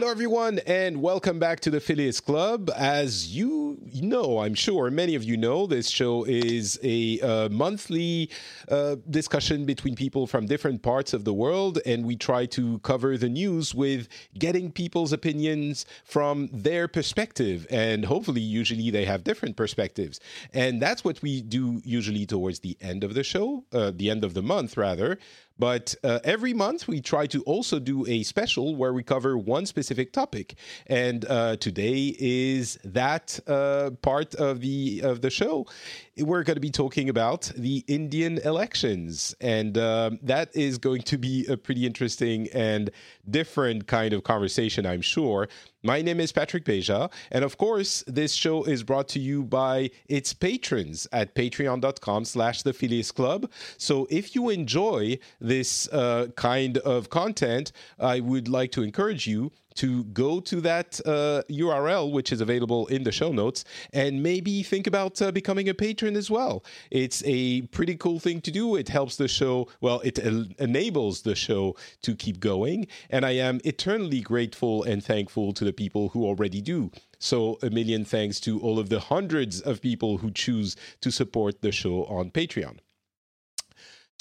Hello, everyone, and welcome back to the Phileas Club. As you know, I'm sure many of you know, this show is a uh, monthly uh, discussion between people from different parts of the world, and we try to cover the news with getting people's opinions from their perspective. And hopefully, usually, they have different perspectives. And that's what we do usually towards the end of the show, uh, the end of the month, rather. But uh, every month we try to also do a special where we cover one specific topic, and uh, today is that uh, part of the of the show. We're going to be talking about the Indian elections, and um, that is going to be a pretty interesting and different kind of conversation, I'm sure. My name is Patrick Beja, and of course, this show is brought to you by its patrons at patreon.com slash the Phileas Club. So if you enjoy this uh, kind of content, I would like to encourage you to go to that uh, URL, which is available in the show notes, and maybe think about uh, becoming a patron as well. It's a pretty cool thing to do. It helps the show, well, it el- enables the show to keep going. And I am eternally grateful and thankful to the people who already do. So, a million thanks to all of the hundreds of people who choose to support the show on Patreon.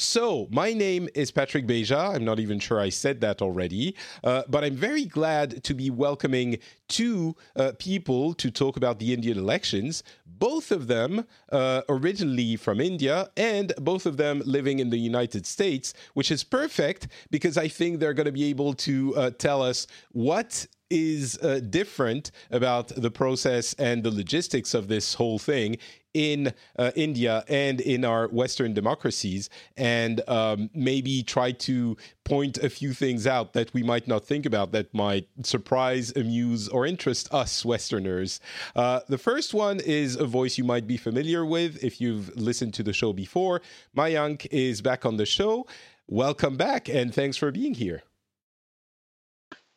So, my name is Patrick Beja. I'm not even sure I said that already, uh, but I'm very glad to be welcoming two uh, people to talk about the Indian elections, both of them uh, originally from India and both of them living in the United States, which is perfect because I think they're going to be able to uh, tell us what is uh, different about the process and the logistics of this whole thing in uh, India and in our Western democracies, and um, maybe try to point a few things out that we might not think about that might surprise, amuse, or interest us Westerners. Uh, the first one is a voice you might be familiar with if you've listened to the show before. Mayank is back on the show. Welcome back, and thanks for being here.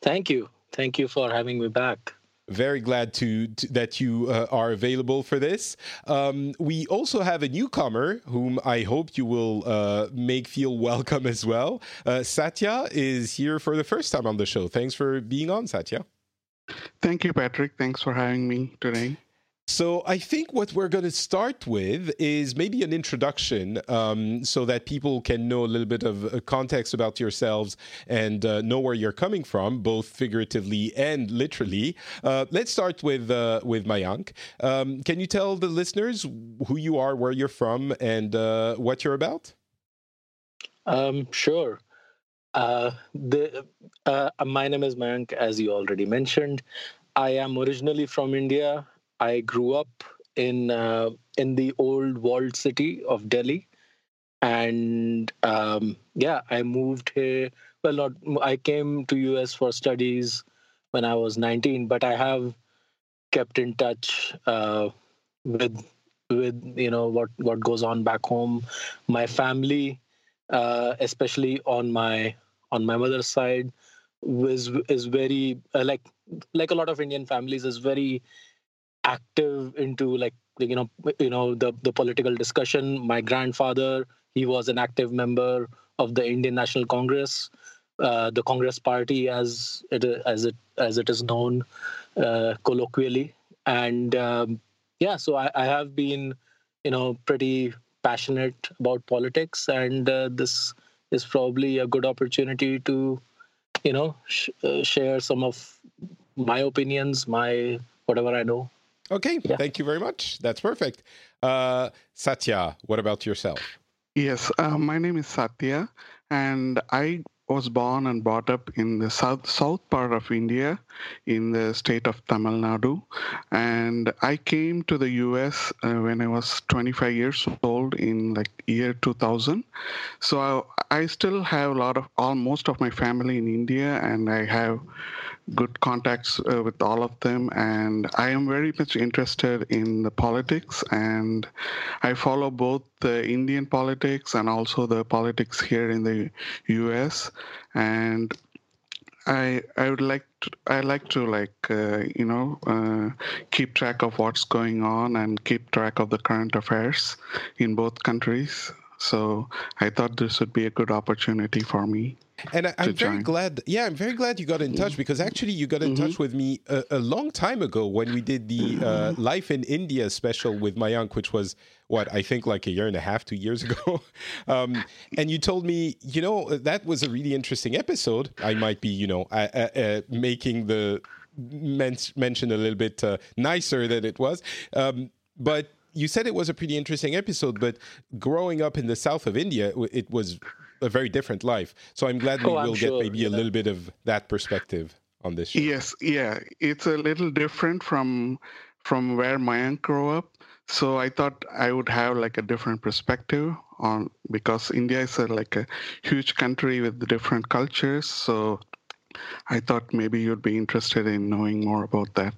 Thank you. Thank you for having me back very glad to, to that you uh, are available for this. Um, we also have a newcomer whom I hope you will uh, make feel welcome as well. Uh, Satya is here for the first time on the show. Thanks for being on, Satya. Thank you, Patrick. Thanks for having me today. So I think what we're going to start with is maybe an introduction, um, so that people can know a little bit of uh, context about yourselves and uh, know where you're coming from, both figuratively and literally. Uh, let's start with uh, with Mayank. Um, can you tell the listeners who you are, where you're from, and uh, what you're about? Um, sure. Uh, the, my name is Mayank, as you already mentioned. I am originally from India. I grew up in uh, in the old walled city of Delhi, and um, yeah, I moved here. Well, not I came to US for studies when I was 19, but I have kept in touch uh, with with you know what what goes on back home. My family, uh, especially on my on my mother's side, was is very uh, like like a lot of Indian families is very active into like you know you know the the political discussion. My grandfather he was an active member of the indian national congress. Uh, the congress party as it as it as it is known uh, colloquially. And um, yeah so I, I, have been you know pretty passionate about politics. And uh, this is probably a good opportunity to you know sh- uh, share some of my opinions my whatever i know Okay, yeah. thank you very much. That's perfect. Uh, Satya, what about yourself? Yes, uh, my name is Satya, and I was born and brought up in the south south part of India, in the state of Tamil Nadu, and I came to the U.S. Uh, when I was 25 years old in like year 2000. So I, I still have a lot of almost of my family in India, and I have good contacts uh, with all of them and i am very much interested in the politics and i follow both the indian politics and also the politics here in the us and I I would like to I like to like uh, you know uh, keep track of what's going on and keep track of the current affairs in both countries. So I thought this would be a good opportunity for me. And I, am very glad. Yeah, I'm very glad you got in touch because actually you got in mm-hmm. touch with me a, a, long time ago when we did the uh, Life in India special with Mayank, which was what I think like a year and a half, two years ago. Um, and you told me, you know, that was a really interesting episode. I might be, you know, uh, uh, uh making the men- mention a little bit uh, nicer than it was. Um, but you said it was a pretty interesting episode, but growing up in the south of India, it was a very different life. So I'm glad we oh, will get maybe yeah. a little bit of that perspective on this show. Yes, yeah, it's a little different from from where Mayank grew up. So I thought I would have like a different perspective on because India is a, like a huge country with different cultures. So I thought maybe you'd be interested in knowing more about that.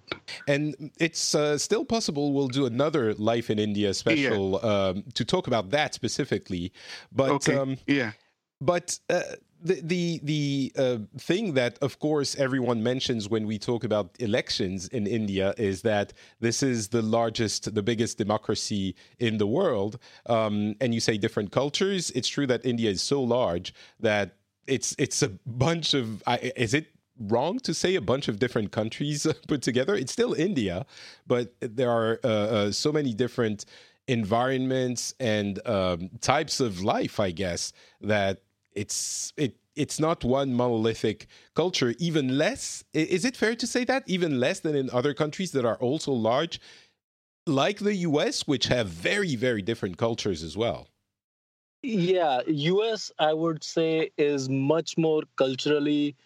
And it's uh, still possible we'll do another Life in India special yeah. um, to talk about that specifically. But okay. um, yeah, but. Uh, the the the uh, thing that, of course, everyone mentions when we talk about elections in India is that this is the largest, the biggest democracy in the world. Um, and you say different cultures. It's true that India is so large that it's it's a bunch of is it wrong to say a bunch of different countries put together? It's still india but there are uh, uh, so many different environments and um, types of life i guess that it's it it's not one monolithic culture even less is it fair to say that? Even less than in other countries that are also large like the us which have very very different cultures as well yeah, US, I would say, is much more culturally,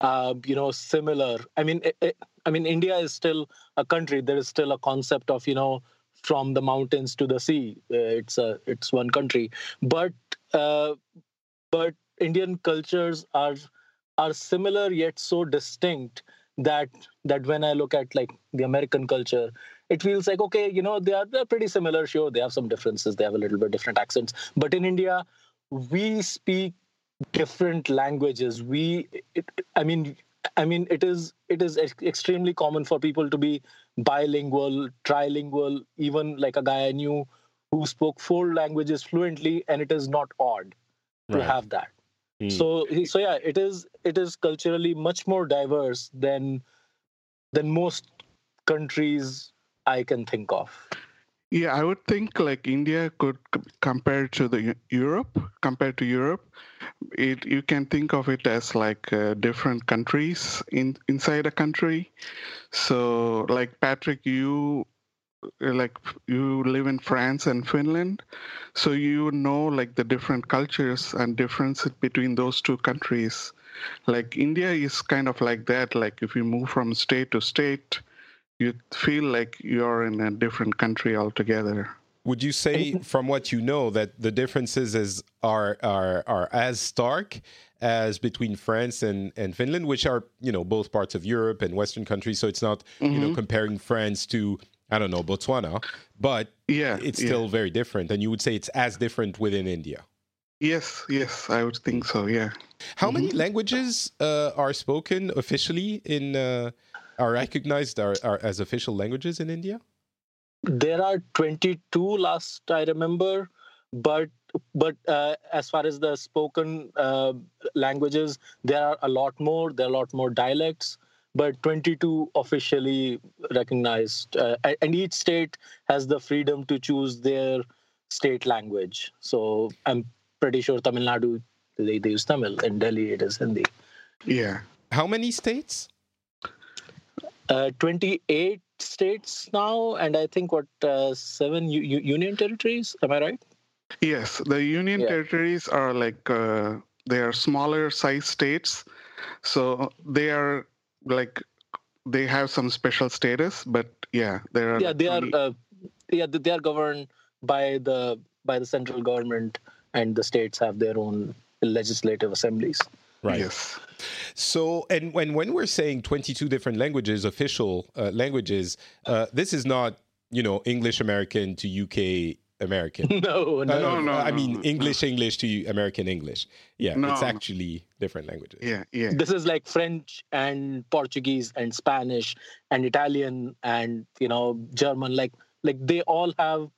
uh, you know, similar. I mean, it, it, I mean, India is still a country. There is still a concept of, you know, from the mountains to the sea. Uh, it's a, it's one country, but, uh, but Indian cultures are are similar yet so distinct that that when I look at like the American culture, it feels like okay you know they are they're pretty similar sure they have some differences they have a little bit different accents. But in india we speak different languages. We it, i mean i mean it is it is extremely common for people to be bilingual trilingual even like a guy i knew who spoke four languages fluently and it is not odd to have that mm. so so yeah it is it is culturally much more diverse than than most countries I can think of. Yeah, I would think like India could compare to the Europe, compared to Europe, it you can think of it as like uh, different countries in inside a country. So, like Patrick, you like you live in France and Finland, so you know like the different cultures and differences between those two countries. Like India is kind of like that. Like if you move from state to state, you feel like you're in a different country altogether. Would you say, from what you know, that the differences is, are are are as stark as between France and, and Finland, which are you know both parts of Europe and Western countries? So it's not mm-hmm. you know mm-hmm. comparing France to I don't know Botswana, but yeah, it's still very different. And you would say it's as different within India. Yes, yes, I would think so. Yeah. How mm-hmm. many languages uh, are spoken officially in uh, are recognized are, are as official languages in India? There are 22 last I remember, but but uh, as far as the spoken uh, languages, there are a lot more. There are a lot more dialects, but 22 officially recognized, uh, and each state has the freedom to choose their state language. So I'm pretty sure Tamil Nadu they, they use Tamil. In Delhi, it is Hindi. Yeah. How many states? Uh, 28 states now, and I think what uh, seven u- union territories. Am I right? Yes, the union yeah. territories are like uh, they are smaller size states, so they are like they have some special status. But yeah, there are yeah they are uh, yeah they are governed by the by the central government, and the states have their own legislative assemblies. Right. yes. So, and when when we're saying 22 different languages, official uh, languages, uh, this is not you know English American to UK American. no, Uh, no, no, no, I mean no. English English to American English. Yeah, No, it's actually different languages. Yeah, yeah. this is like french and portuguese and spanish and italian and you know german like like they all have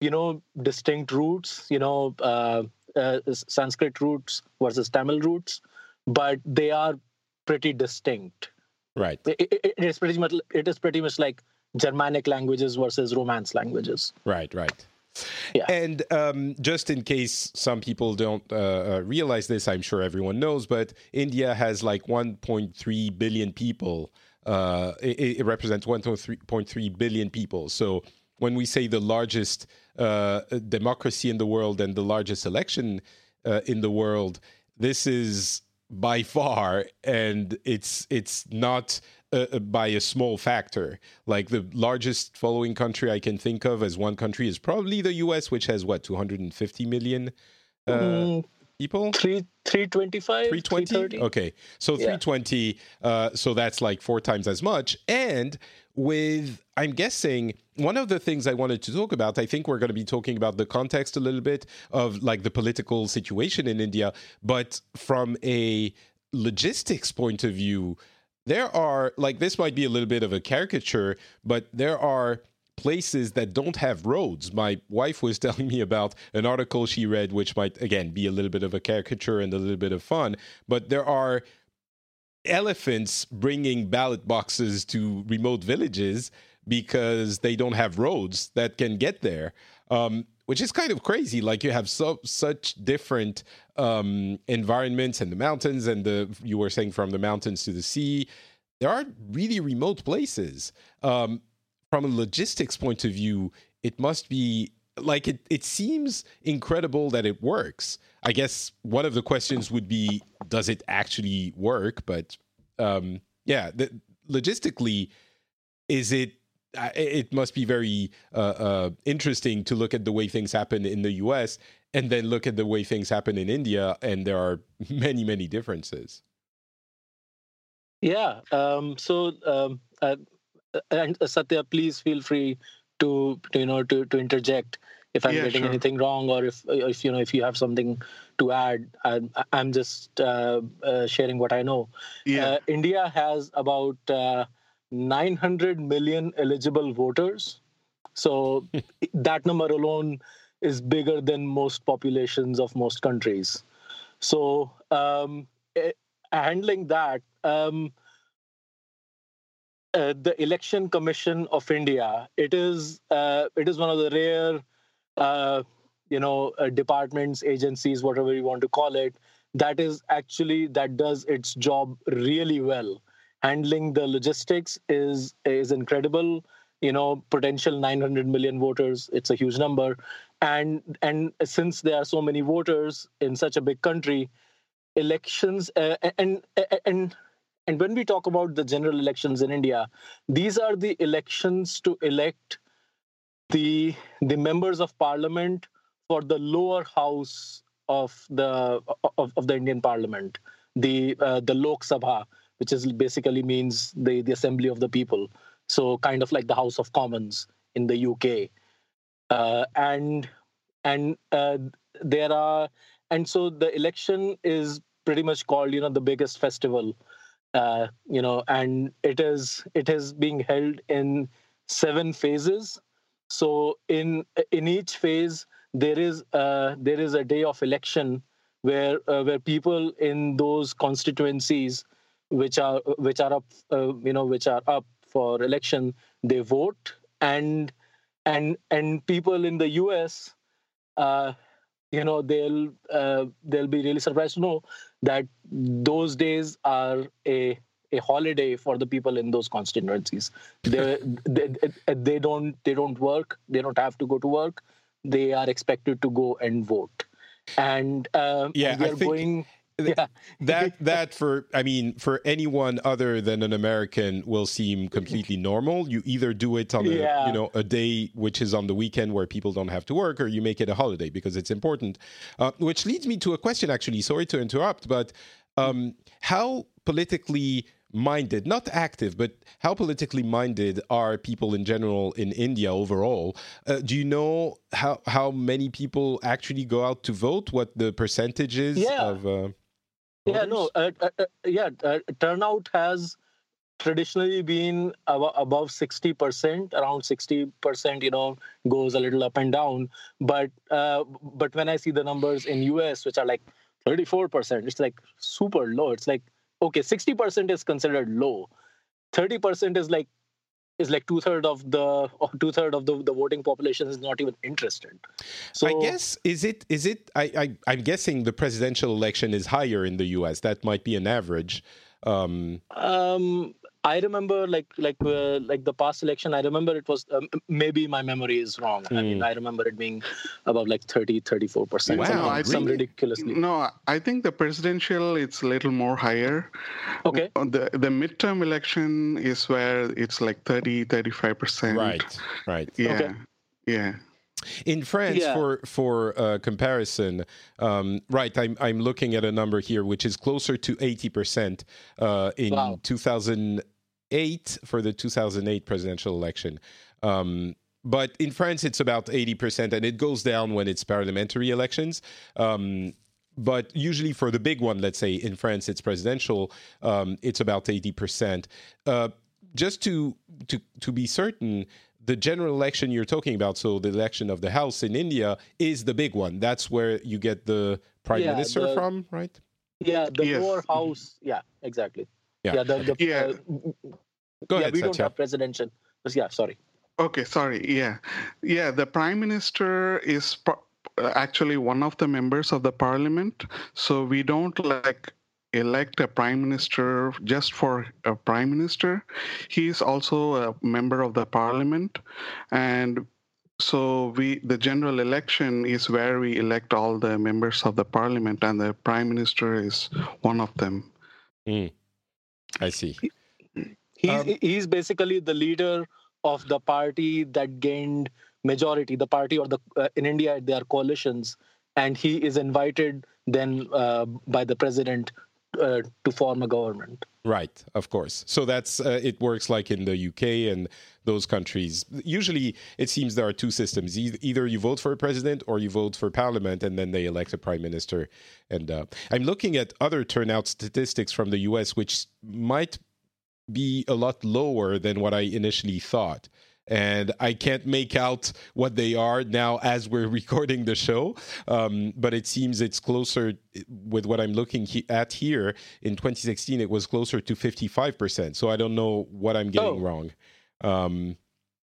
you know distinct roots you know uh, uh, sanskrit roots versus tamil roots but they are pretty distinct Right. it, it, it is pretty much it is pretty much like germanic languages versus romance languages Right, right. Yeah. And um, just in case some people don't uh, uh, realize this, I'm sure everyone knows, but India has like 1.3 billion people. Uh, it, it represents 1.3 billion people. So when we say the largest uh, democracy in the world and the largest election uh, in the world, this is by far, and it's it's not uh, uh, by a small factor. Like the largest following country I can think of as one country is probably the U.S., which has what 250 million uh, Mm, people. three 325 320 okay so Yeah. 320 uh so that's like four times as much and with i'm guessing one of the things i wanted to talk about i think we're going to be talking about the context a little bit of like the political situation in india but from a logistics point of view there are like this might be a little bit of a caricature but there are places that don't have roads. My wife was telling me about an article she read, which might, again, be a little bit of a caricature and a little bit of fun, but there are elephants bringing ballot boxes to remote villages because they don't have roads that can get there. Um, which is kind of crazy. Like you have so such different um, environments and the mountains, and the you were saying from the mountains to the sea. There are really remote places. Um, from a logistics point of view, it must be like it, it seems incredible that it works. I guess one of the questions would be does it actually work? But um, yeah, the, logistically, is it? Uh, It must be very uh, uh, interesting to look at the way things happen in the U.S. and then look at the way things happen in India, and there are many, many differences. Yeah. Um, so, um, uh, and uh, Satya, please feel free to, to, you know to, to interject if I'm Yeah, getting sure. anything wrong or if if you know if you have something to add. I'm, I'm just uh, uh, sharing what I know. Yeah. Uh, India has about uh, 900 million eligible voters. So that number alone is bigger than most populations of most countries. So um, eh, handling that, um, uh, the Election Commission of India, it is uh, it is one of the rare, uh, you know, uh, departments, agencies, whatever you want to call it, that is actually that does its job really well. Handling the logistics is is incredible. You know, potential 900 million voters. It's a huge number, and and since there are so many voters in such a big country, elections uh, and and and when we talk about the general elections in India, these are the elections to elect the the members of parliament for the lower house of the of, of the Indian Parliament, the uh, the Lok Sabha, which is basically means the the assembly of the people. So kind of like the House of Commons in the UK, uh, and and uh, there are and so the election is pretty much called you know the biggest festival. Uh, you know and it is it is being held in seven phases. So in in each phase there is uh, there is a day of election where uh, where people in those constituencies which are which are up uh, you know which are up for election they vote. And and and people in the US uh, you know they'll uh, they'll be really surprised to know that those days are a a holiday for the people in those constituencies. They, they they don't they don't work. They don't have to go to work. They are expected to go and vote. And um, Yeah, we I are think- going yeah. that that for I mean for anyone other than an American will seem completely normal. You either do it on a Yeah. you know a day which is on the weekend where people don't have to work, or you make it a holiday because it's important. Uh, which leads me to a question. Actually, sorry to interrupt, but um, how politically minded, not active, but how politically minded are people in general in India overall? Uh, do you know how how many people actually go out to vote? What the percentage is Yeah. of? Uh, Yeah, no, uh, uh, uh, yeah, uh, turnout has traditionally been abo- above 60%, around 60%, you know, goes a little up and down. But uh, but when I see the numbers in US, which are like 34%, it's like super low. It's like, okay, 60% is considered low. 30% is like is like two third of the two third of the, the voting population is not even interested. So I guess is it is it I, I I'm guessing the presidential election is higher in the U.S. That might be an average. Um, Um, I remember like like uh, like the past election. I remember it was um, maybe my memory is wrong. I mean, I remember it being about like 30, 34 percent. Wow, some, I some really? ridiculously. No, I think the presidential it's a little more higher. Okay. Uh, The the midterm election is where it's like 30, 35 percent. right, right. Yeah. Okay. Yeah. In France, Yeah. for for uh, comparison, um, right, I'm I'm looking at a number here which is closer to eighty percent uh, in Wow. 2008 for the 2008 presidential election. Um, but in France, it's about 80%, and it goes down when it's parliamentary elections. Um, but usually for the big one, let's say in France, it's presidential, um, it's about 80%. Uh, just to, to, to be certain, the general election you're talking about, so the election of the House in India, is the big one. That's where you get the prime Yeah, minister the- from, right? Yeah, the Yes. lower house. Yeah, exactly. Yeah. Yeah, the, the, Yeah. uh, Go yeah, ahead, we don't have presidential. Yeah, sorry. Okay, sorry. Yeah, yeah. The prime minister is par- uh, actually one of the members of the parliament, so we don't like elect a prime minister just for a prime minister. He is also a member of the parliament, and so we the general election is where we elect all the members of the parliament, and the prime minister is one of them. I see. He's Um, he's basically the leader of the party that gained majority. The party or the uh, in India they are coalitions, and he is invited then uh, by the president uh, to form a government. Right, of course. So that's uh, it works like in the UK and those countries. Usually, it seems there are two systems: E- either you vote for a president or you vote for parliament, and then they elect a prime minister. And uh, I'm looking at other turnout statistics from the US, which might be a lot lower than what I initially thought. And I can't make out what they are now as we're recording the show. Um, but it seems it's closer with what I'm looking he- at here. In 2016, it was closer to 55%. So I don't know what I'm getting Oh. wrong. Um,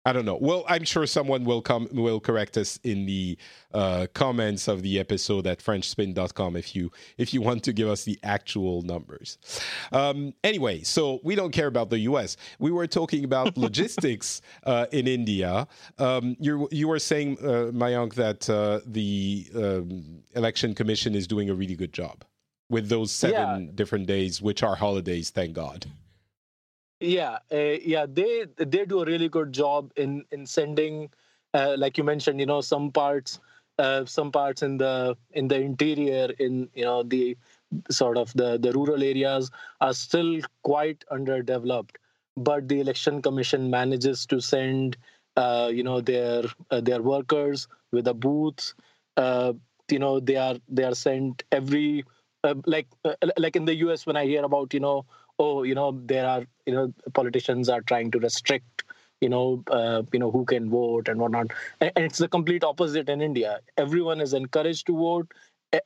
I don't know. Well, I'm sure someone will come will correct us in the uh, comments of the episode at FrenchSpin.com if you if you want to give us the actual numbers. Um, anyway, so we don't care about the U.S. We were talking about logistics uh, in India. Um, you you were saying, uh, Mayank, that uh, the um, election commission is doing a really good job with those seven different days, which are holidays. Thank God. Yeah, uh, yeah, they they do a really good job in in sending, uh, like you mentioned, you know, some parts, uh, some parts in the in the interior, in you know the sort of the the rural areas are still quite underdeveloped, but the election commission manages to send, uh, you know, their uh, their workers with the booths. Uh, you know, they are they are sent every like like in the U.S. when I hear about you know oh, you know, there are, you know, politicians are trying to restrict, you know, uh, you know, who can vote and whatnot. And, and it's the complete opposite in India. Everyone is encouraged to vote.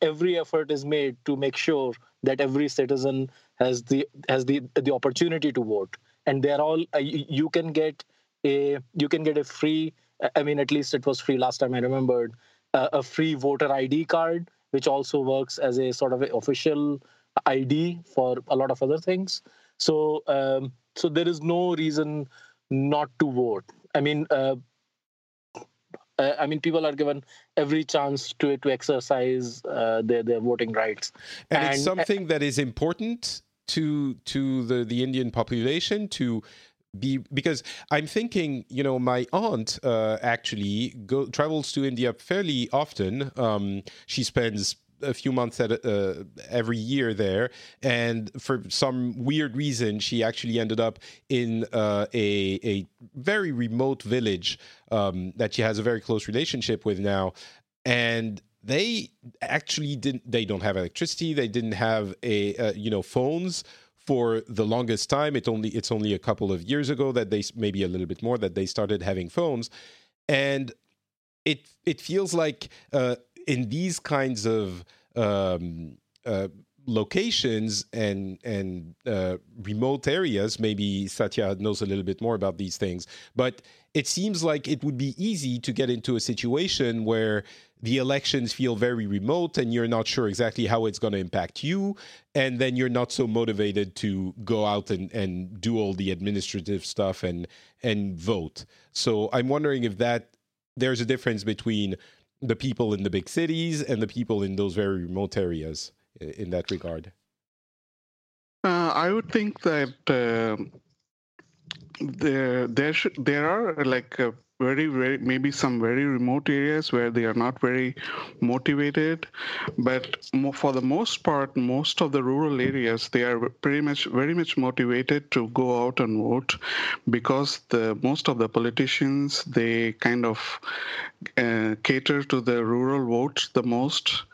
Every effort is made to make sure that every citizen has the has the the opportunity to vote. And they're all uh, you, can get a you can get a free. I mean, at least it was free last time I remembered. Uh, a free voter ID card, which also works as a sort of official ID for a lot of other things. So, um, so there is no reason not to vote. I mean, uh, uh, I mean, people are given every chance to to exercise uh, their their voting rights, and, and it's something that is important to to the the Indian population to be because I'm thinking, you know, my aunt uh, actually go travels to India fairly often. Um, she spends a few months at uh, every year there, and for some weird reason, she actually ended up in uh, a a very remote village um, that she has a very close relationship with now, and they actually didn't. They don't have electricity. They didn't have a uh, you know phones for the longest time. It only it's only a couple of years ago that they maybe a little bit more that they started having phones, and it it feels like uh, in these kinds of um, uh, locations and and uh, remote areas. Maybe Satya knows a little bit more about these things, but it seems like it would be easy to get into a situation where the elections feel very remote and you're not sure exactly how it's going to impact you and then you're not so motivated to go out and, and do all the administrative stuff and and vote so i'm wondering if that there's a difference between the people in the big cities and the people in those very remote areas in that regard? Uh, i would think that uh, there there should there are like uh, very very maybe some very remote areas where they are not very motivated. But for the most part most of the rural areas they are pretty much very much motivated to go out and vote because the most of the politicians they kind of uh, cater to the rural vote the most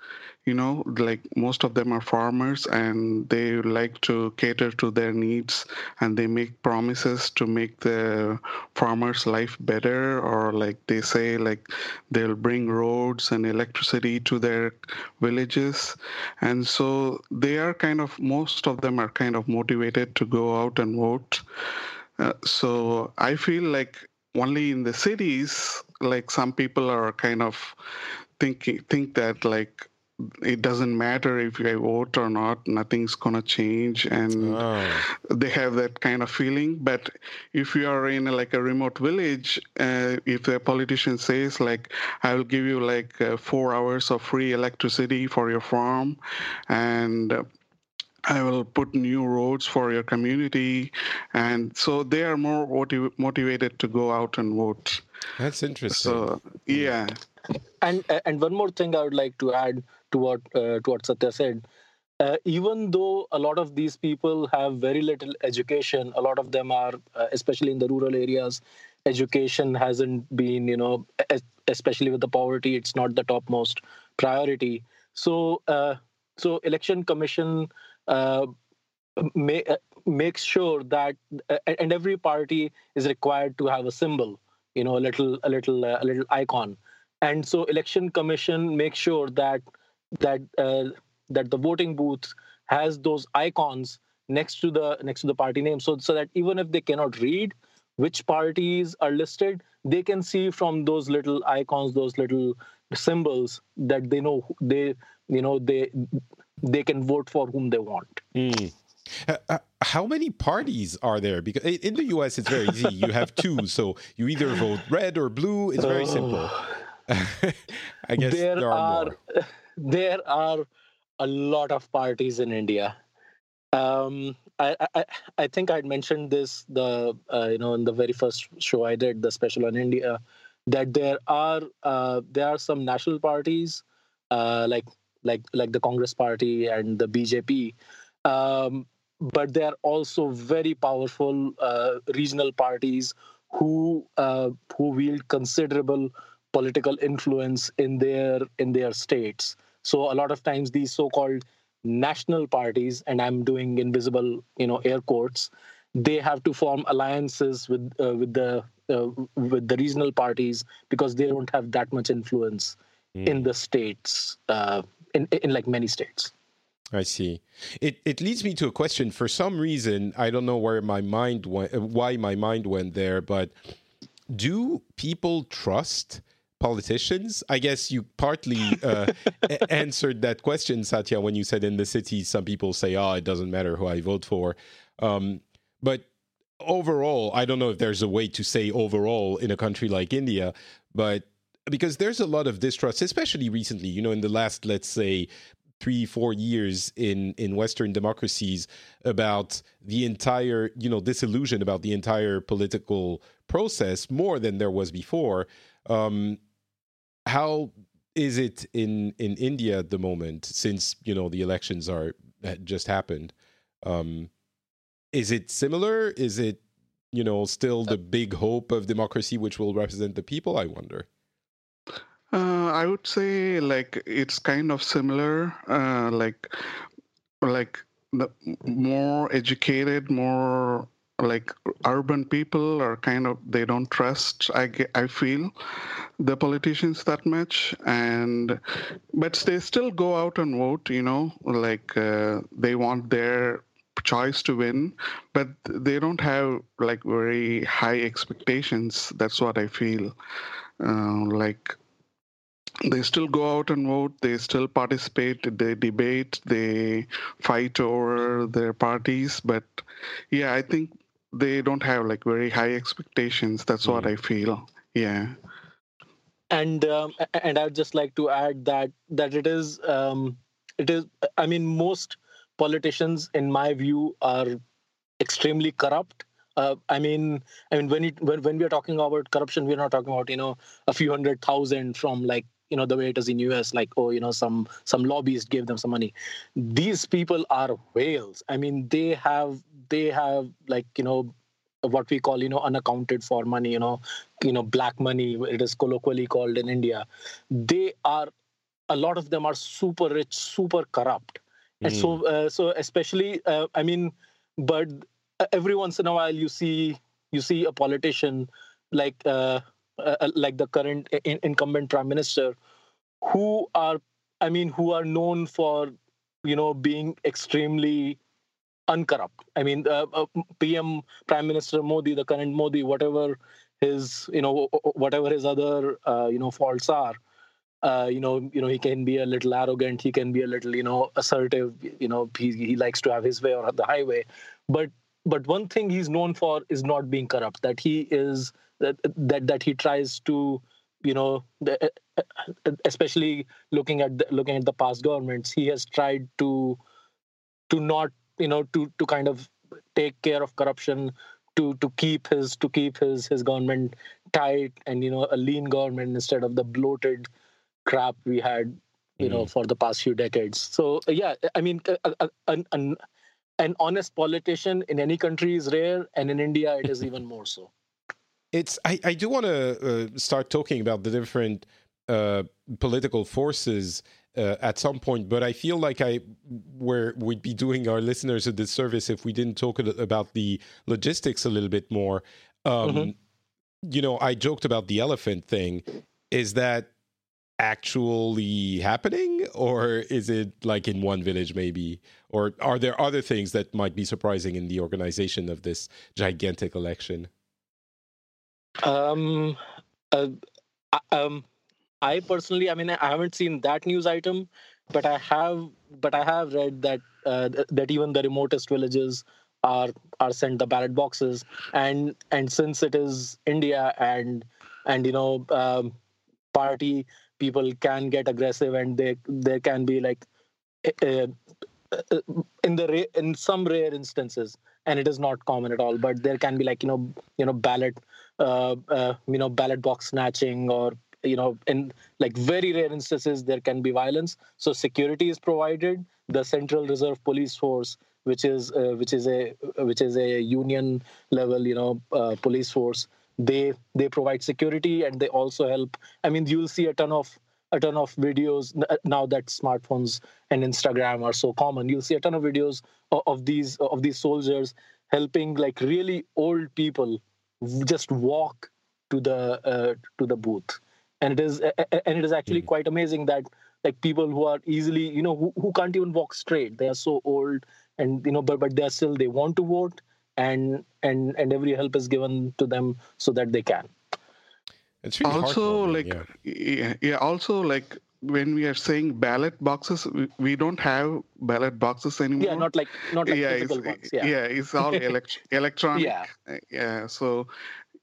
you know like most of them are farmers and they like to cater to their needs and they make promises to make the farmers life better or like they say like they'll bring roads and electricity to their villages. And so they are kind of most of them are kind of motivated to go out and vote. Uh, so i feel like only in the cities like some people are kind of thinking think that like it doesn't matter if I vote or not, nothing's gonna change, and oh. they have that kind of feeling. But if you are in a, like a remote village, uh, if a politician says like, "I will give you like uh, four hours of free electricity for your farm," and uh, I will put new roads for your community, and so they are more motiv- motivated to go out and vote. That's interesting. So yeah, and and one more thing I would like to add to what uh, to what Satya said. Uh, even though a lot of these people have very little education, a lot of them are, uh, especially in the rural areas, education hasn't been, you know, especially with the poverty, it's not the topmost priority. So, uh, so election commission uh, may, uh, makes sure that, and every party is required to have a symbol, you know, a little, a little, a little icon, and so election commission makes sure that that uh, that the voting booth has those icons next to the next to the party name so so that even if they cannot read which parties are listed they can see from those little icons those little symbols that they know they you know they they can vote for whom they want mm. Uh, how many parties are there? Because in the US, it's very easy. You have two, so you either vote red or blue. It's very simple. I guess there, there are, are more there are a lot of parties in India. Um, I, I, I think I'd mentioned this the uh, you know in the very first show I did the special on India that there are uh, there are some national parties uh, like like like the Congress Party and the BJP, um, but there are also very powerful uh, regional parties who uh, who wield considerable political influence in their in their states. So a lot of times these so-called national parties, and I'm doing invisible, you know, air quotes, they have to form alliances with uh, with the uh, with the regional parties because they don't have that much influence mm. in the states, uh, in in like many states. I see. It it leads me to a question. For some reason, I don't know where my mind went, why my mind went there, but do people trust politicians? I guess you partly uh, a- answered that question, Satya, when you said in the city, some people say, oh, it doesn't matter who I vote for. Um, but overall, I don't know if there's a way to say overall in a country like India, but because there's a lot of distrust, especially recently. You know, in the last, let's say, three four years in in western democracies about the entire you know disillusion about the entire political process more than there was before um how is it in in india at the moment since you know the elections are just happened um is it similar is it you know still the big hope of democracy which will represent the people i wonder uh, I would say like it's kind of similar. Uh, like like the more educated, more like urban people are kind of they don't trust. I I feel the politicians that much, and but they still go out and vote. You know, like uh, they want their choice to win but they don't have like very high expectations that's what i feel uh, like they still go out and vote they still participate they debate they fight over their parties but yeah i think they don't have like very high expectations. That's mm. what i feel. Yeah. And um, and i'd just like to add that that it is um, it is i mean most politicians in my view are extremely corrupt. Uh, I mean, I mean, when it when, when we are talking about corruption, we're not talking about you know a few hundred thousand from like you know the way it is in us like oh you know some some lobbyist gave them some money these people are whales i mean they have they have like you know what we call you know unaccounted for money you know you know black money it is colloquially called in india they are a lot of them are super rich super corrupt mm. and so hmm. uh, so especially uh, i mean but every once in a while you see you see a politician like uh, uh, uh, like the current in, incumbent prime minister, who are, I mean, who are known for, you know, being extremely uncorrupt. I mean, uh, uh, PM Prime Minister Modi, the current Modi, whatever his, you know, whatever his other, uh, you know, faults are. Uh, you know, you know, he can be a little arrogant. He can be a little, you know, assertive. You know, he he likes to have his way or the highway. But but one thing he's known for is not being corrupt. That he is that that that he tries to you know especially looking at the, looking at the past governments he has tried to to not you know to to kind of take care of corruption to to keep his to keep his his government tight and you know a lean government instead of the bloated crap we had you mm. know for the past few decades so yeah i mean an, an, an honest politician in any country is rare and in india it is even more so it's I, I do want to uh, start talking about the different uh, political forces uh, at some point, but I feel like I where we'd be doing our listeners a disservice if we didn't talk about the logistics a little bit more. Um, mm-hmm. You know, I joked about the elephant thing. Is that actually happening, or is it like in one village maybe? Or are there other things that might be surprising in the organization of this gigantic election? Um, uh, um, I personally, I mean, I haven't seen that news item, but I have, but I have read that uh, that even the remotest villages are are sent the ballot boxes, and and since it is India and and you know, um, party people can get aggressive and they there can be like uh, in the in some rare instances and it is not common at all but there can be like you know you know ballot uh, uh, you know ballot box snatching or you know in like very rare instances there can be violence. So security is provided. The central reserve police force which is uh, which is a which is a union level you know uh, police force they they provide security and they also help. I mean you'll see a ton of a ton of videos now that smartphones and instagram are so common. You'll see a ton of videos of, of these of these soldiers helping like really old people just walk to the uh, to the booth. And it is and it is actually mm-hmm. quite amazing that like people who are easily you know who, who can't even walk straight they are so old and you know but but they're still they want to vote and and and every help is given to them so that they can it's really also like yeah. yeah. yeah also like when we are saying ballot boxes, we, we don't have ballot boxes anymore. Yeah, not like not like yeah, physical ones. Yeah, yeah, it's all elect- electronic. yeah, yeah. So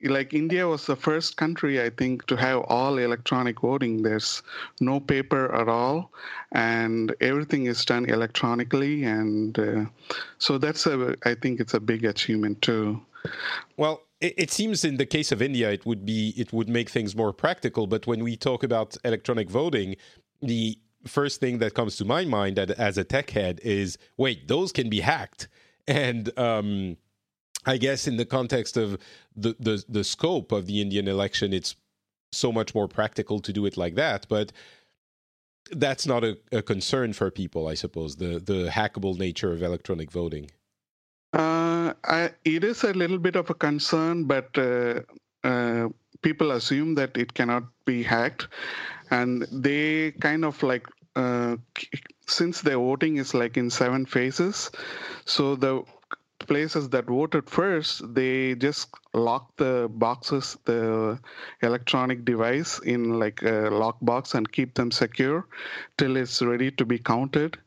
like India was the first country, I think, to have all electronic voting. There's no paper at all, and everything is done electronically. And uh, so that's a, I think, it's a big achievement too. Well, it, seems in the case of India, it would be it would make things more practical. But when we talk about electronic voting, the first thing that comes to my mind as a tech head is, wait, those can be hacked, and um, I guess in the context of the, the the scope of the Indian election, it's so much more practical to do it like that. But that's not a, a concern for people, I suppose. The the hackable nature of electronic voting. Uh, I, it is a little bit of a concern, but uh, uh, people assume that it cannot be hacked, and they kind of like uh, since the voting is like in seven phases, so the places that voted first, they just lock the boxes, the electronic device in like a lock box and keep them secure till it's ready to be counted.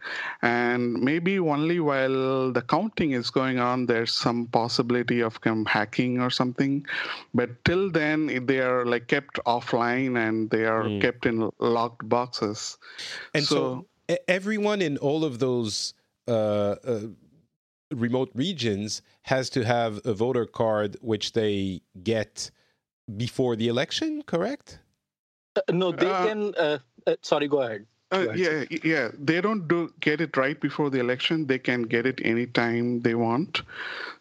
And maybe only while the counting is going on, there's some possibility of hacking or something. But till then, they are like kept offline and they are mm. kept in locked boxes. And so, so everyone in all of those uh, uh, remote regions has to have a voter card which they get before the election, correct? Uh, no, they uh, can. Uh, uh sorry, go ahead. Uh, go ahead. yeah, yeah. They don't do get it right before the election. They can get it anytime they want.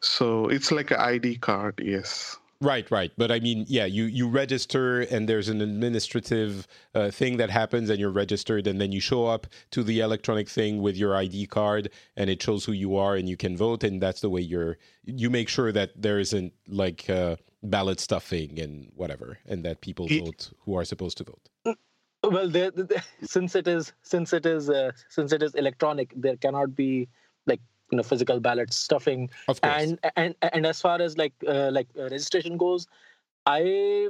So it's like an ID card. Yes. Right, right. But I mean, yeah, you you register and there's an administrative uh, thing that happens and you're registered and then you show up to the electronic thing with your ID card and it shows who you are and you can vote and that's the way you're you make sure that there isn't like uh, ballot stuffing and whatever and that people it, vote who are supposed to vote. Mm, well, there, there, since it is since it is uh, since it is electronic, there cannot be like you know physical ballot stuffing and and and as far as like uh, like uh, registration goes i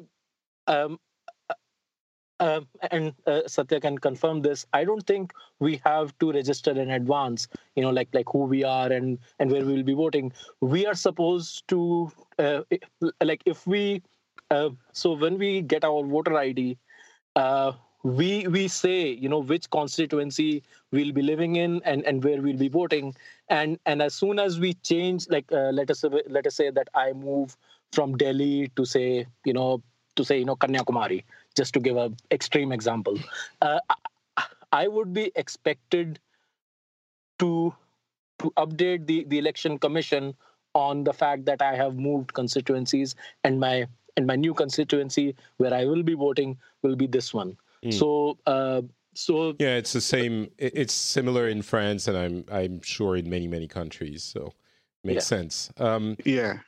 um uh, um, and uh, Satya can confirm this. I don't think we have to register in advance. You know, like like who we are and and where we will be voting. We are supposed to uh, like if we uh, so when we get our voter ID, uh, we we say you know which constituency we'll be living in and and where we'll be voting. And and as soon as we change like uh, let us let us say that i move from delhi to say you know to say you know kanyakumari just to give a extreme example. Uh, i would be expected to to update the the election commission on the fact that i have moved constituencies and my and my new constituency where i will be voting will be this one Mm. So, uh, so yeah, it's the same. It's similar in France, and I'm I'm sure in many many countries. So, makes yeah. sense. Um, yeah.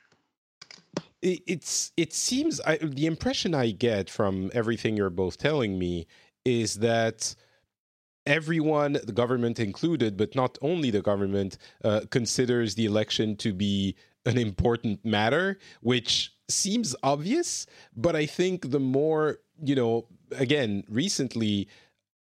It, it's it seems I, the impression I get from everything you're both telling me is that everyone, the government included, but not only the government, uh, considers the election to be an important matter, which seems obvious. But I think the more you know again, recently,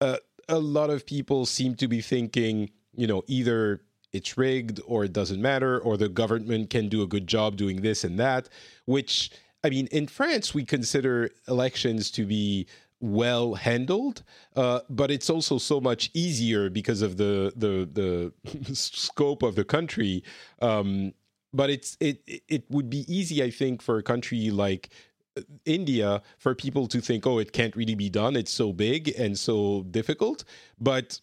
uh, a lot of people seem to be thinking, you know, either it's rigged or it doesn't matter, or the government can do a good job doing this and that, which, I mean, in France, we consider elections to be well handled, uh, but it's also so much easier because of the the the scope of the country. Um, but it's it it would be easy, I think, for a country like India for people to think, oh, it can't really be done. It's so big and so difficult. But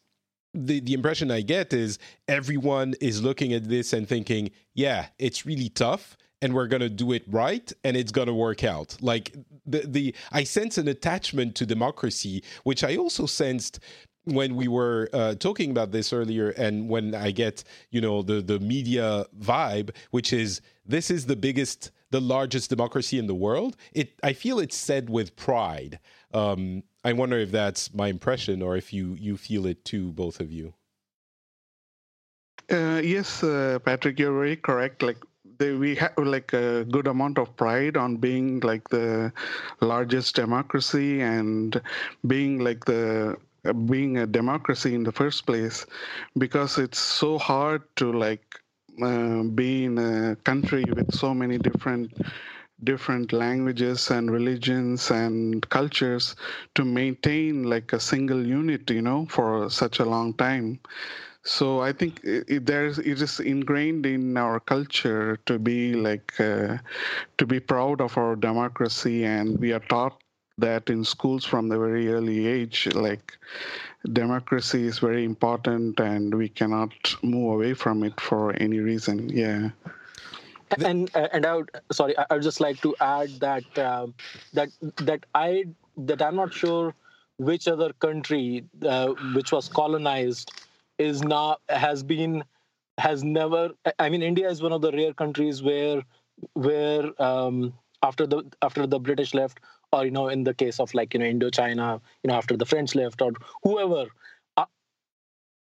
the, the impression I get is everyone is looking at this and thinking, yeah, it's really tough and we're going to do it right and it's going to work out. Like the, the, I sense an attachment to democracy, which I also sensed when we were uh, talking about this earlier and when I get, you know, the, the media vibe, which is this is the biggest the largest democracy in the world. It I feel it's said with pride. Um, I wonder if that's my impression or if you you feel it too, both of you. Uh, yes, uh, Patrick, you're very correct. Like they, we have like a good amount of pride on being like the largest democracy and being like the being a democracy in the first place because it's so hard to like uh, be in a country with so many different different languages and religions and cultures to maintain like a single unit, you know, for such a long time. So I think it, there's it is ingrained in our culture to be like uh, to be proud of our democracy, and we are taught that in schools from the very early age. Like democracy is very important, and we cannot move away from it for any reason. Yeah. And and I would sorry I would just like to add that uh, that that I that I'm not sure which other country uh, which was colonized is now has been has never i mean india is one of the rare countries where where um, after the after the british left or you know in the case of like you know indochina you know after the french left or whoever uh,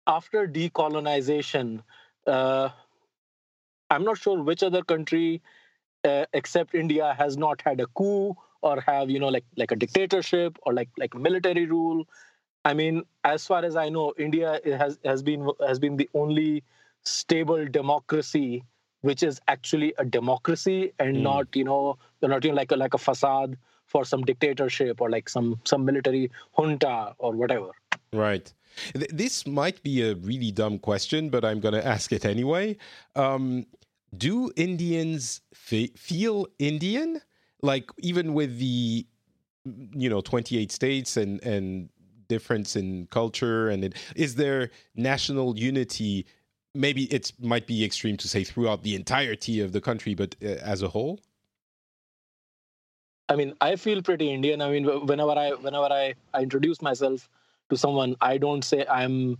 after decolonization uh, i'm not sure which other country uh, except india has not had a coup or have you know like like a dictatorship or like like military rule I mean, as far as I know, India has has been has been the only stable democracy which is actually a democracy and mm. not you know not you know, like a like a facade for some dictatorship or like some some military junta or whatever. Right. This might be a really dumb question, but I'm going to ask it anyway. Um, do Indians feel Indian? Like even with the you know 28 states and and difference in culture and it, is there national unity maybe it might be extreme to say throughout the entirety of the country but uh, as a whole i mean i feel pretty indian i mean whenever i whenever i, I introduce myself to someone i don't say i'm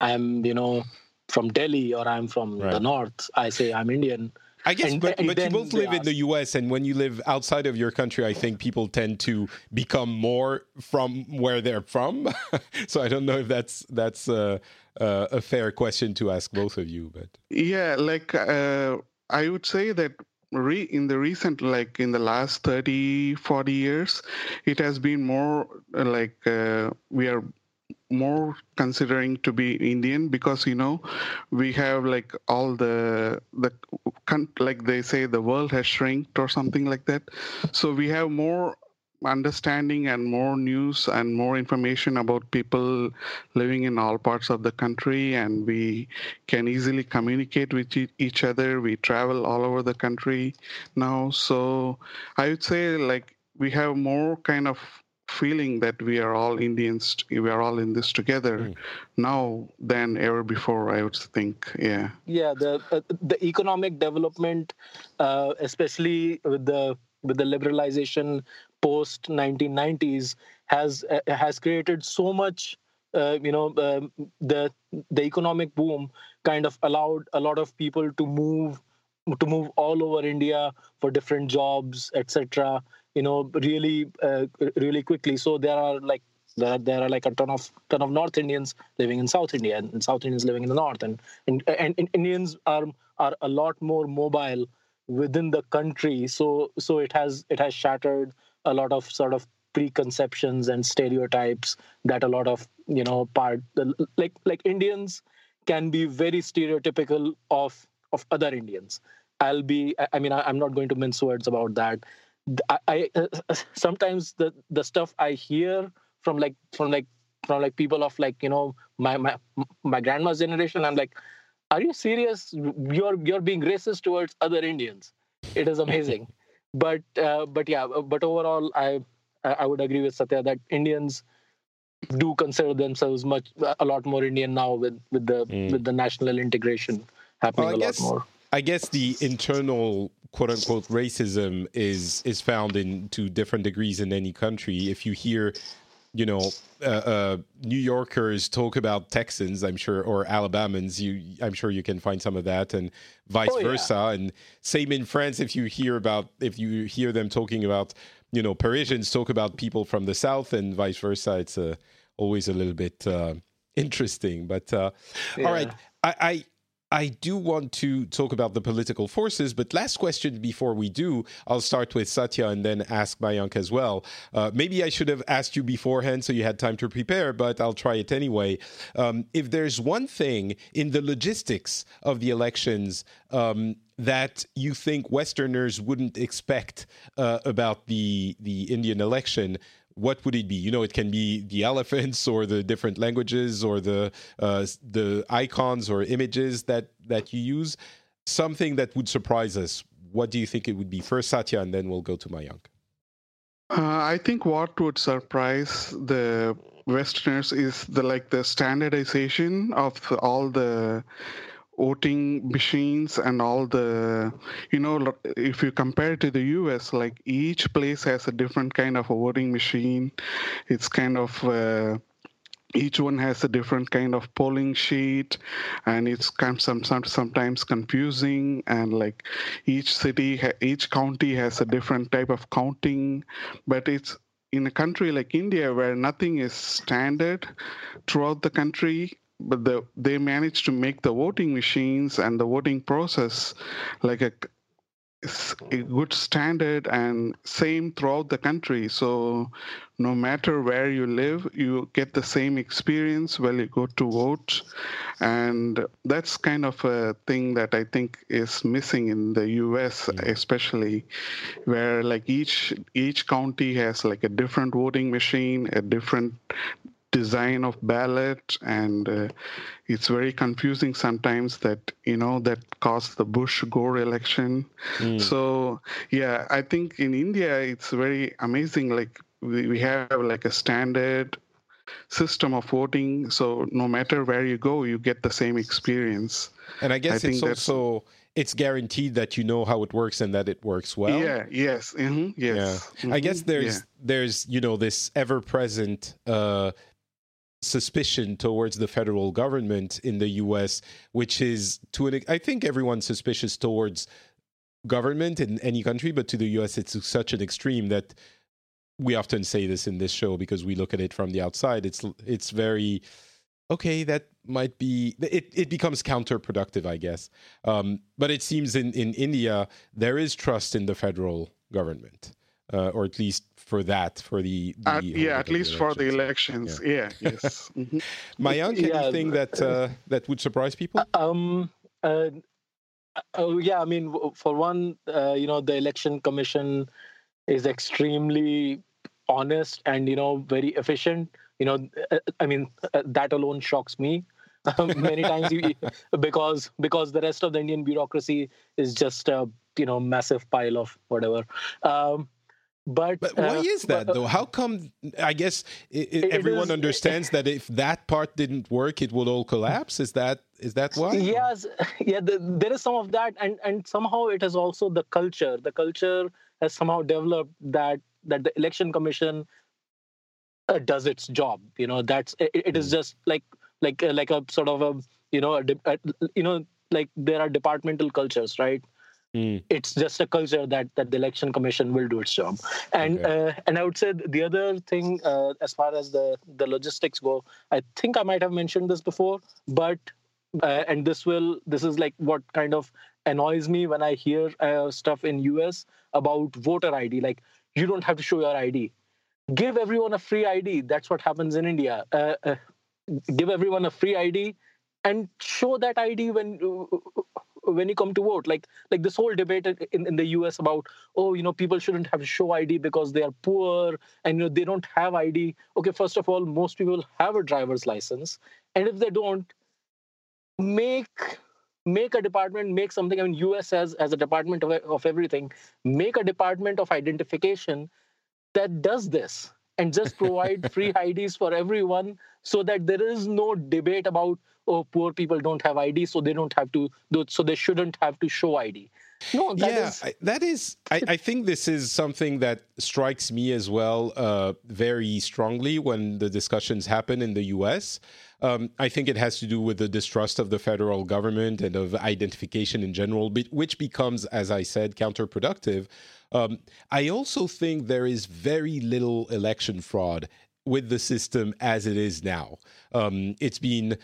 i'm you know from delhi or i'm from right. the north i say i'm indian I guess, and, but, and but you both live in the U.S., and when you live outside of your country, I think people tend to become more from where they're from. so I don't know if that's that's uh, uh, a fair question to ask both of you. But yeah, like uh, I would say that re- in the recent like in the last 30 40 years it has been more uh, like uh, we are more considering to be Indian because you know we have like all the the like they say the world has shrinked or something like that. So we have more understanding and more news and more information about people living in all parts of the country and we can easily communicate with each other we travel all over the country now so i would say like we have more kind of feeling that we are all Indians, we are all in this together mm. now than ever before. I would think, yeah. Yeah, the uh, the economic development, uh, especially with the with the liberalization post 1990s, has uh, has created so much. Uh, you know, um, the the economic boom kind of allowed a lot of people to move to move all over India for different jobs, etc you know really uh, really quickly so there are like there, there are like a ton of ton of north indians living in south india and south indians living in the north and, and and, and indians are are a lot more mobile within the country so so it has it has shattered a lot of sort of preconceptions and stereotypes that a lot of you know part like like indians can be very stereotypical of of other indians i'll be i mean I, i'm not going to mince words about that I, I uh, sometimes the the stuff I hear from like from like from like people of like you know my my my grandma's generation, I'm like, are you serious? You're you're being racist towards other Indians. It is amazing, but uh, but yeah, uh, but overall, I I would agree with Satya that Indians do consider themselves much a lot more Indian now with with the mm. with the national integration happening well, a guess, lot more. I guess the internal quote unquote racism is is found in to different degrees in any country. If you hear, you know, uh, uh, New Yorkers talk about Texans, I'm sure, or Alabamans, you I'm sure you can find some of that, and vice oh, versa. Yeah. And same in France, if you hear about if you hear them talking about, you know, Parisians talk about people from the south, and vice versa. It's uh, always a little bit uh, interesting. But uh, yeah. all right, I, I I do want to talk about the political forces, but last question before we do, I'll start with Satya and then ask Mayank as well. Uh, maybe I should have asked you beforehand so you had time to prepare, but I'll try it anyway. Um, if there's one thing in the logistics of the elections um, that you think Westerners wouldn't expect uh, about the the Indian election, what would it be? You know, it can be the elephants or the different languages or the uh, the icons or images that that you use. Something that would surprise us. What do you think it would be? First, Satya, and then we'll go to Mayank. Uh, I think what would surprise the Westerners is the like the standardization of all the voting machines and all the you know if you compare to the us like each place has a different kind of a voting machine. It's kind of uh, each one has a different kind of polling sheet and it's sometimes confusing and like each city each county has a different type of counting. But it's in a country like india where nothing is standard throughout the country but the, they managed to make the voting machines and the voting process like a, a good standard and same throughout the country. So no matter where you live, you get the same experience when you go to vote. And that's kind of a thing that I think is missing in the US, hmm. especially where like each each county has like a different voting machine, a different design of ballot and uh, it's very confusing sometimes that you know that caused the bush gore election mm. so yeah i think in india it's very amazing like we, we have like a standard system of voting so no matter where you go you get the same experience and i guess I it's also it's guaranteed that you know how it works and that it works well. Yeah. Yes. Mm-hmm, yes. Yeah. Mm-hmm, I guess there's yeah. there's you know this ever present uh, suspicion towards the federal government in the US, which is to an I think everyone's suspicious towards government in any country, but to the US it's such an extreme that we often say this in this show because we look at it from the outside. It's it's very okay. That might be it. It becomes counterproductive, I guess. Um, but it seems in in India there is trust in the federal government, uh, or at least for that for the, the at, yeah at least for the elections. Yeah, yeah yes. Mm-hmm. Mayank, yeah, anything that uh, that would surprise people? Uh, um uh, oh yeah i mean for one uh, you know the election commission is extremely honest and you know very efficient. You know uh, i mean uh, that alone shocks me um, many times because because the rest of the indian bureaucracy is just a you know massive pile of whatever. Um, but, but why uh, is that but, uh, though? How come? I guess it, it, everyone is, understands that if that part didn't work, it would all collapse. Is that is that why? Yes, yeah. The, there is some of that, and and somehow it is also the culture. The culture has somehow developed that that the election commission uh, does its job. You know, that's it, it is hmm. just like like like a sort of a you know a, a, you know like there are departmental cultures, right? Mm. It's just a culture that that the election commission will do its job, and okay. uh, and I would say the other thing uh, as far as the the logistics go, I think I might have mentioned this before, but uh, and this will this is like what kind of annoys me when I hear uh, stuff in US about voter ID, like you don't have to show your ID, give everyone a free ID. That's what happens in India. Uh, uh, give everyone a free ID and show that ID when when you come to vote like like this whole debate in, in the us about oh you know people shouldn't have show id because they are poor and you know they don't have id okay first of all most people have a driver's license. And if they don't make make a department make something i mean us as as a department of, of everything make a department of identification that does this and just provide free IDs for everyone so that there is no debate about oh poor people don't have id so they don't have to do so they shouldn't have to show id no that yeah, is... I, that is I, I, think this is something that strikes me as well uh, very strongly when the discussions happen in the us um, I think it has to do with the distrust of the federal government and of identification in general, which becomes, as I said, counterproductive. Um, I also think there is very little election fraud with the system as it is now. Um, it's been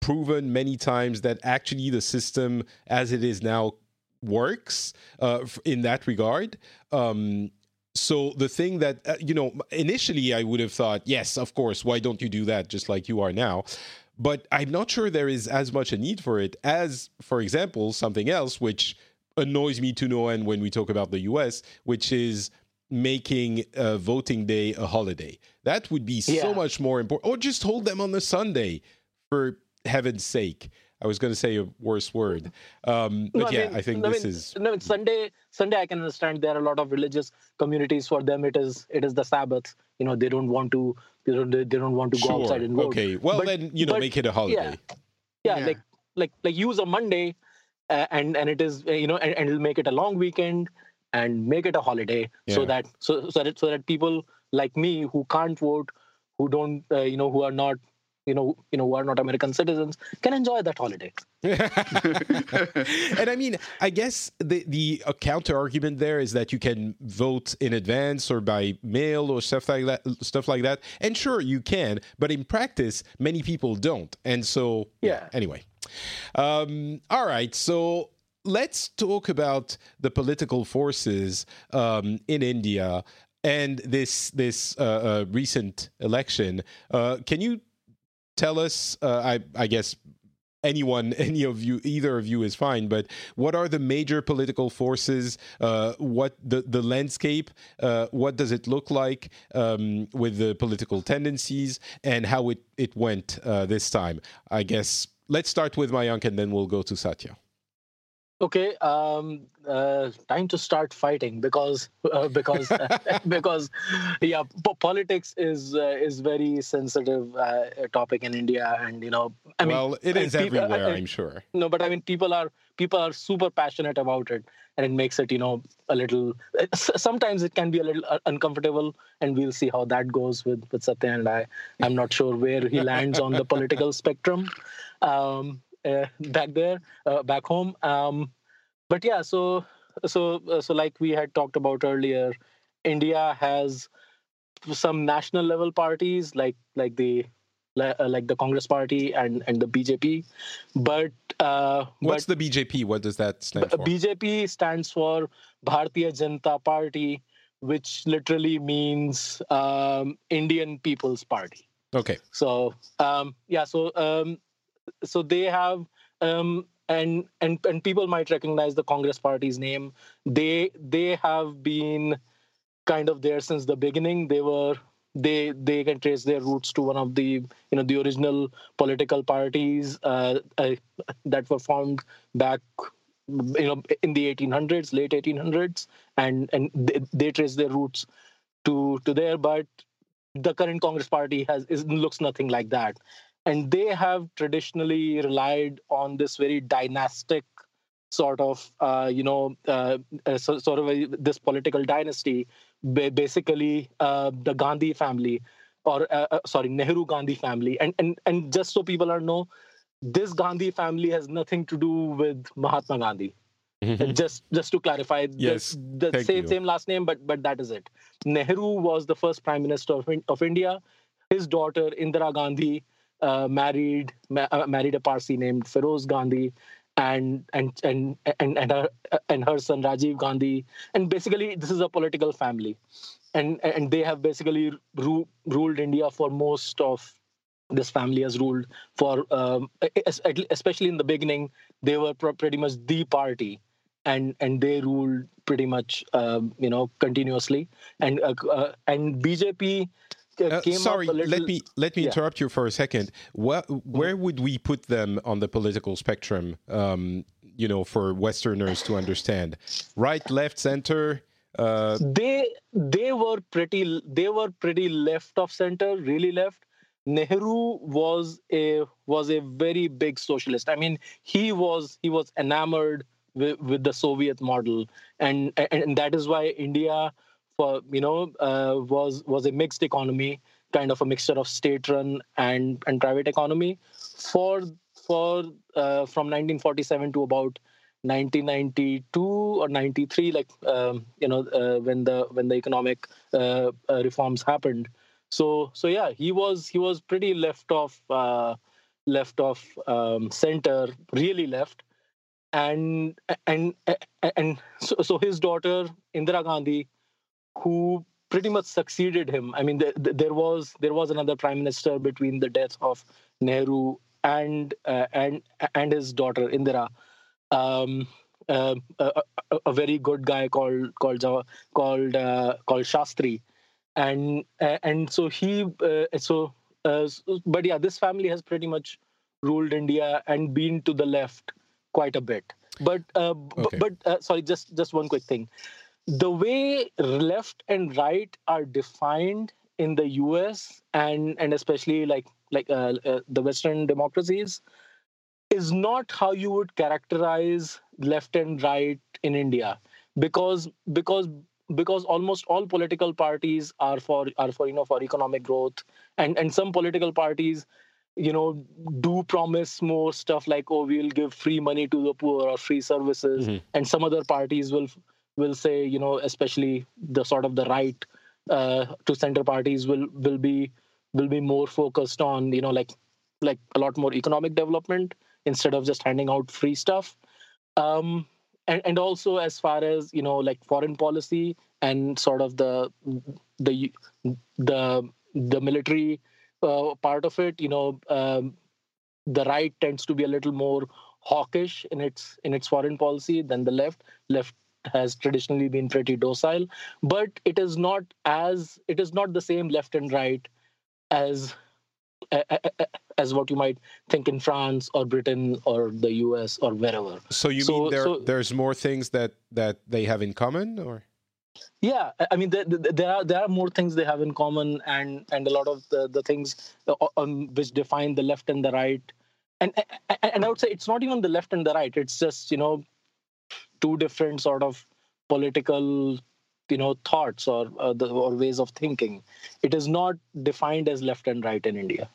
proven many times that actually the system as it is now works uh, in that regard. Um, so the thing that uh, you know initially I would have thought, yes, of course, why don't you do that just like you are now? But I'm not sure there is as much a need for it as, for example, something else which annoys me to no end when we talk about the US, which is making uh, voting day a holiday. That would be yeah. so much more important. Or just hold them on the Sunday, for heaven's sake. I was going to say a worse word, um, but no, yeah, I, mean, I think this mean, is no. Sunday, Sunday, I can understand there are a lot of religious communities. For them, it is it is the Sabbath. You know, they don't want to they don't they don't want to go sure. outside and vote. Okay, well but, then you know but, make it a holiday. Yeah. yeah, yeah, like like like use a Monday, uh, and and it is you know and, and, it'll make it a long weekend and make it a holiday yeah. so that so so that so that people like me who can't vote, who don't uh, you know who are not you know you know who are not american citizens can enjoy that holiday. And i mean i guess the the counter argument there is that you can vote in advance or by mail or stuff like that stuff like that. And sure you can but in practice many people don't. And so yeah, anyway. Um, all right so let's talk about the political forces um, in india and this this uh, uh, recent election. Uh, can you tell us, uh, I, I guess anyone, any of you, either of you is fine, but what are the major political forces? Uh, what the, the landscape? Uh, what does it look like um, with the political tendencies and how it, it went uh, this time? I guess let's start with Mayank and then we'll go to Satya. Okay, um, uh, time to start fighting because uh, because because yeah, po- politics is uh, is very sensitive uh, topic in India, and you know, I mean, well, it is people, everywhere, I, am sure. No, but I mean, people are people are super passionate about it, and it makes it you know a little. Sometimes it can be a little uh, uncomfortable, and we'll see how that goes with with Satya and I. I'm not sure where he lands on the political spectrum. Um, uh, back there, uh, back home. Um, but yeah, so so uh, so like we had talked about earlier, India has some national level parties like like the like the Congress Party and and the BJP, but uh, what's but, the BJP? What does that stand for? BJP stands for Bharatiya Janata Party, which literally means um, Indian People's Party. Okay. So um, yeah, so um, so they have um, and and and people might recognize the Congress Party's name. They they have been kind of there since the beginning. They were they they can trace their roots to one of the you know the original political parties uh, uh, that were formed back you know in the 1800s late 1800s and and they, they trace their roots to to there but the current congress party has is, looks nothing like that and they have traditionally relied on this very dynastic sort of uh, you know uh, uh so, sort of a, this political dynasty basically uh, the gandhi family or uh, uh, sorry nehru gandhi family. And, and and just so people are know this gandhi family has nothing to do with mahatma gandhi. Mm-hmm. just just to clarify yes the, the same, same last name but but that is it. Nehru was the first prime minister of, of india. His daughter indira gandhi uh, married ma- uh, married a Parsi named Feroz Gandhi, and and and and and her and her son Rajiv Gandhi, and basically this is a political family, and and they have basically ru- ruled India for most of this family has ruled for um, especially in the beginning they were pretty much the party. And and they ruled pretty much um, you know continuously. And uh, uh, and bjp uh, sorry, little... let me let me yeah. interrupt you for a second. Where, where would we put them on the political spectrum? Um, you know, for Westerners to understand, right, left, center. Uh... They they were pretty they were pretty left of center, really left. Nehru was a was a very big socialist. I mean, he was he was enamored with, with the Soviet model, and, and and that is why India you know uh, was was a mixed economy, kind of a mixture of state-run and and private economy. For for uh, from 1947 to about 1992 or 93, like um, you know uh, when the when the economic uh, uh, reforms happened. So so yeah, he was he was pretty left off uh, left of um, center, really left, and and and so, so his daughter Indira Gandhi, who pretty much succeeded him. I mean, the, the, there was there was another prime minister between the death of Nehru and uh, and and his daughter Indira. Um, uh, a, a, very good guy called called called uh, called Shastri, and and so he uh, so uh, but yeah, this family has pretty much ruled India and been to the left quite a bit. But uh, okay. but uh, sorry, just just one quick thing. The way left and right are defined in the U.S. and and especially like like uh, uh, the Western democracies is not how you would characterize left and right in India because because because almost all political parties are for are for you know for economic growth and and some political parties you know do promise more stuff like oh we'll give free money to the poor or free services mm-hmm. and some other parties will will say you know especially the sort of the right uh, to center parties will will be will be more focused on you know like like a lot more economic development instead of just handing out free stuff. Um and, and also as far as you know like foreign policy and sort of the the the the military uh, part of it you know um, the right tends to be a little more hawkish in its in its foreign policy than the left. Left has traditionally been pretty docile but it is not as it is not the same left and right as as what you might think in France or Britain or the US or wherever. So you so, mean there, so, there's more things that that they have in common, or? Yeah, I mean there, there are there are more things they have in common, and and a lot of the the things uh, on which define the left and the right, and and I would say it's not even the left and the right. It's just you know two different sort of political you know thoughts or uh, the, or ways of thinking it is not defined as left and right in india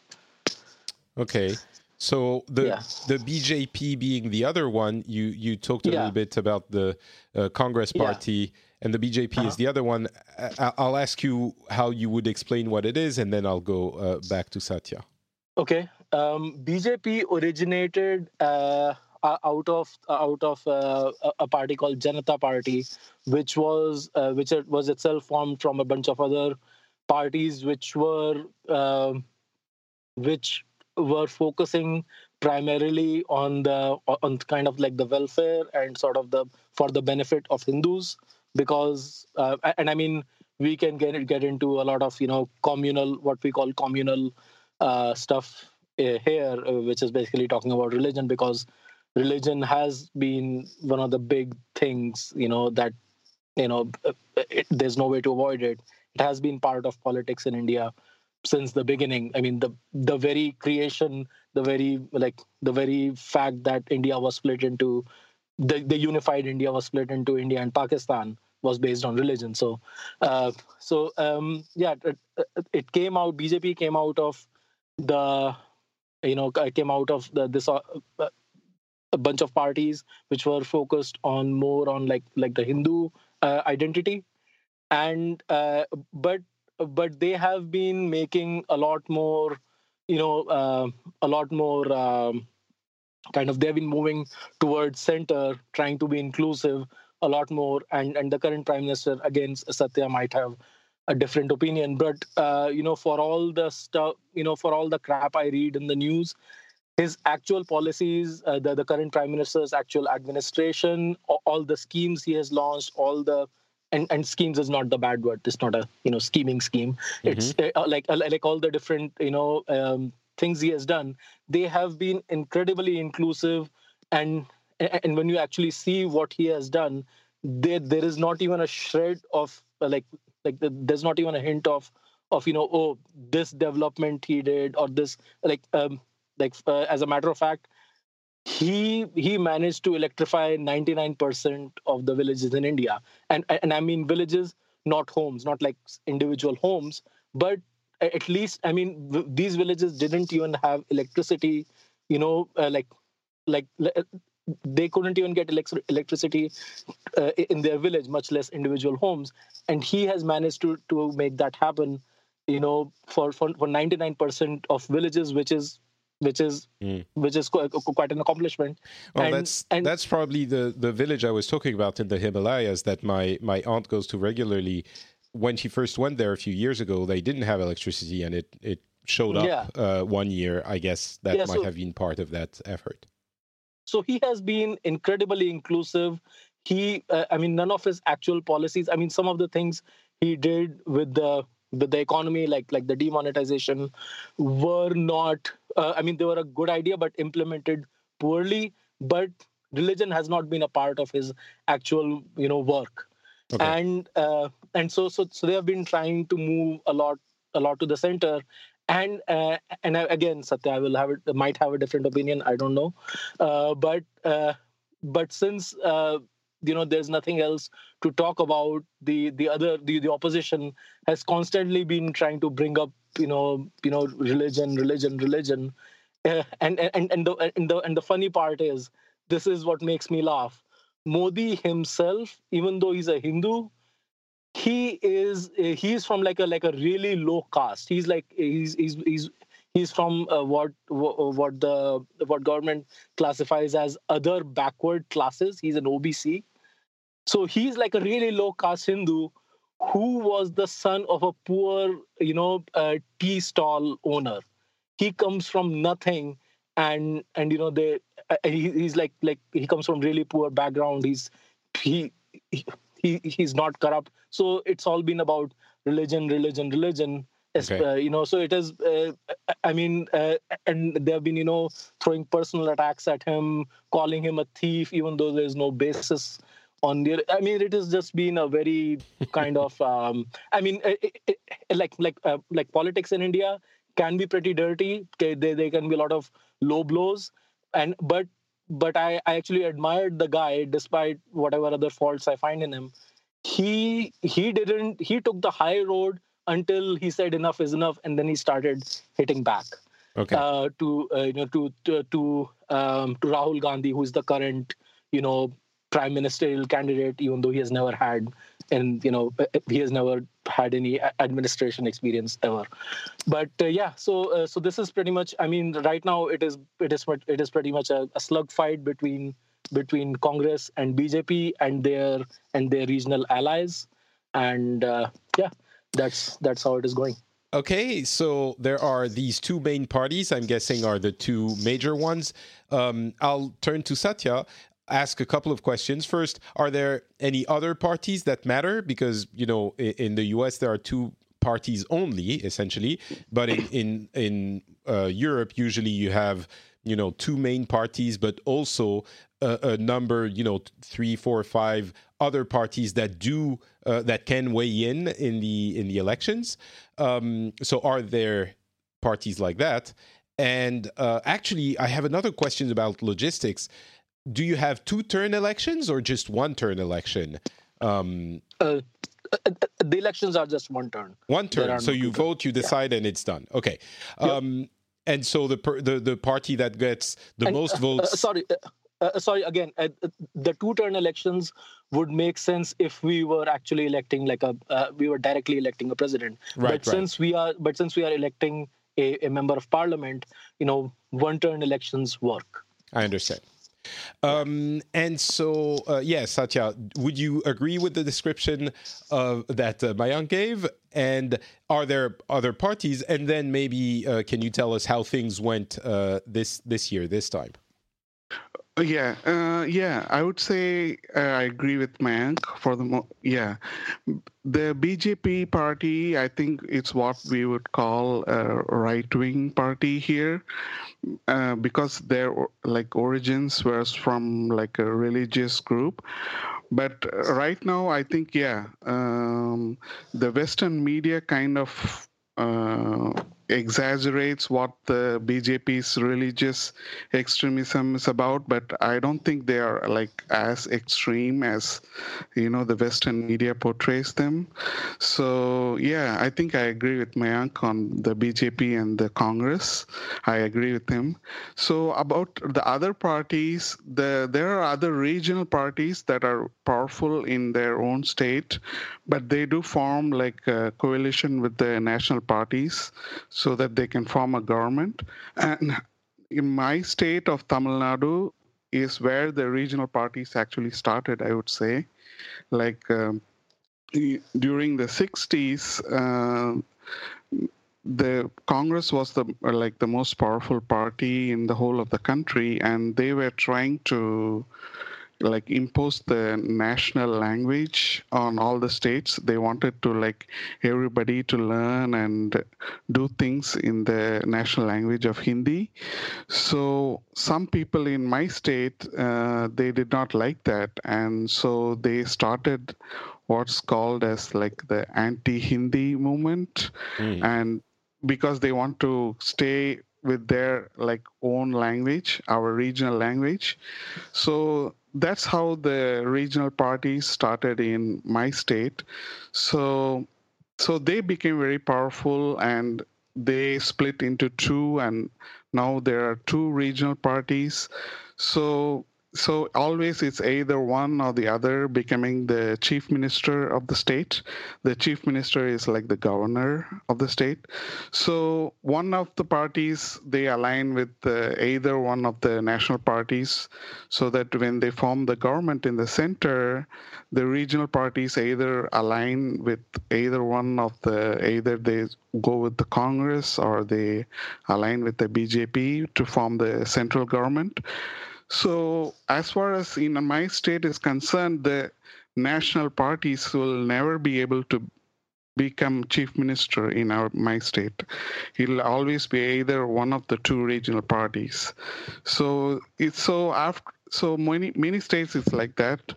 okay so the yeah. the BJP being the other one, you you talked a yeah. little bit about the uh, Congress Party, yeah. and the BJP uh-huh. is the other one. I, will ask you how you would explain what it is, and then I'll go uh, back to Satya. Okay, um, BJP originated uh, uh, out of uh, out of uh, a party called Janata Party, which was uh, which was itself formed from a bunch of other parties, which were um, which were focusing primarily on the on kind of like the welfare and sort of the for the benefit of Hindus, because uh, and I mean we can get get into a lot of you know communal what we call communal uh, stuff here, which is basically talking about religion because religion has been one of the big things you know that you know it, there's no way to avoid it. It has been part of politics in india since the beginning. I mean the the very creation the very like the very fact that india was split into the, the unified india was split into india and pakistan was based on religion. So uh, so um, yeah it, it, came out bjp came out of the you know came out of the this uh, a bunch of parties which were focused on more on like like the Hindu uh, identity, and uh, but but they have been making a lot more, you know, uh, a lot more. Um, kind of they've been moving towards center trying to be inclusive a lot more and and the current prime minister again satya might have a different opinion but uh, you know for all the stuff you know for all the crap i read in the news his actual policies, uh, the, the current prime minister's actual administration, all the schemes he has launched, all the and, and schemes is not the bad word. It's not a you know scheming scheme. Mm-hmm. It's uh, like uh, like all the different you know um, things he has done. They have been incredibly inclusive, and and when you actually see what he has done, there there is not even a shred of uh, like like the, there's not even a hint of of you know oh this development he did or this like um, like uh, as a matter of fact he he managed to electrify 99% of the villages in india. And and i mean villages not homes not like individual homes but at least i mean these villages didn't even have electricity you know uh, like like uh, they couldn't even get electricity uh, in their village much less individual homes. And he has managed to to make that happen you know for for, for 99% of villages which is which is mm. which is quite, an accomplishment. Well, and, that's and, that's probably the the village I was talking about in the Himalayas that my my aunt goes to regularly. When she first went there a few years ago, they didn't have electricity, and it it showed up yeah. uh, one year. I guess that yeah, might so, have been part of that effort. So he has been incredibly inclusive. He, uh, I mean, none of his actual policies. I mean, some of the things he did with the with the economy, like like the demonetization, were not. Uh, I mean, they were a good idea, but implemented poorly. But religion has not been a part of his actual, you know, work. Okay. And uh, and so so so they have been trying to move a lot a lot to the center and uh, and again satya i will have it might have a different opinion i don't know uh, but uh, but since uh, you know there's nothing else to talk about the the other the, the opposition has constantly been trying to bring up you know you know religion religion religion. Uh, and and and the and the and the funny part is this is what makes me laugh. Modi himself even though he's a hindu he is he's from like a like a really low caste. He's like he's he's he's he's from uh, what what the what government classifies as other backward classes. He's an obc so he's like a really low caste hindu who was the son of a poor you know uh, tea stall owner. He comes from nothing and and you know they uh, he, he's like like he comes from really poor background. He's he, he he he's not corrupt. So it's all been about religion religion religion. Okay. uh, you know so it is uh, i mean uh, and they have been you know throwing personal attacks at him calling him a thief even though there's no basis on the i mean it has just been a very kind of um, i mean it, it, like like uh, like politics in india can be pretty dirty they, they can be a lot of low blows and but but I, I actually admired the guy despite whatever other faults I find in him. He he didn't he took the high road until he said enough is enough, and then he started hitting back. Okay. Uh, to uh, you know to to to, um, to Rahul Gandhi, who's the current you know prime ministerial candidate, even though he has never had and you know uh, he has never had any administration experience ever. But uh, yeah so uh, so this is pretty much i mean right now it is it is it is pretty much a, a slug fight between between congress and bjp and their and their regional allies. And uh, yeah that's that's how it is going. Okay, so there are these two main parties, I'm guessing are the two major ones. Um, I'll turn to Satya ask a couple of questions. First, are there any other parties that matter? Because you know, in, the U.S. there are two parties only, essentially, but in in in uh, Europe, usually you have you know two main parties, but also a, a number, you know, three, four, five other parties that do uh, that can weigh in in the in the elections. Um, so, are there parties like that? And uh, actually, I have another question about logistics do you have two turn elections or just one turn election? Um, uh, uh, the elections are just one turn. One turn. So no you vote, you decide, yeah. and it's done. Okay. Um, yep. And so the, the the party that gets the and, most uh, votes. Uh, sorry. Uh, sorry again uh, the two turn elections would make sense if we were actually electing like a uh, we were directly electing a president right, but right. since we are but since we are electing a, a member of parliament you know one turn elections work i understand um, and so, uh, yeah, Satya, would you agree with the description of, that uh, Mayank gave? And are there other parties? And then maybe uh, can you tell us how things went uh, this this year, this time? Yeah, uh, yeah, I would say uh, I agree with Mayank for the mo- yeah, the BJP party. I think it's what we would call a right-wing party here, uh, because their like origins was from like a religious group. But right now, I think yeah, um, the Western media kind of uh, exaggerates what the BJP's religious extremism is about, but I don't think they are like as extreme as you know the Western media portrays them. So yeah, I think I agree with Mayank on the BJP and the Congress. I agree with him. So about the other parties, the there are other regional parties that are powerful in their own state, but they do form like a coalition with the national parties so that they can form a government. And in my state of Tamil Nadu is where the regional parties actually started. I would say, like um, during the 60s. Uh, the Congress was the like the most powerful party in the whole of the country, and they were trying to like impose the national language on all the states. They wanted to like everybody to learn and do things in the national language of hindi. So some people in my state uh, they did not like that. And so they started what's called as like the anti-hindi movement. Mm. and because they want to stay with their like own language our regional language. So that's how the regional parties started in my state. So so they became very powerful and they split into two and now there are two regional parties. So so always it's either one or the other becoming the chief minister of the state. The chief minister is like the governor of the state. So one of the parties they align with either one of the national parties so that when they form the government in the center the regional parties either align with either one of the either they go with the congress or they align with the bjp to form the central government so, as far as in my state is concerned, the national parties will never be able to become chief minister in our my state. It'll always be either one of the two regional parties. So it's so after so many many states it's like that.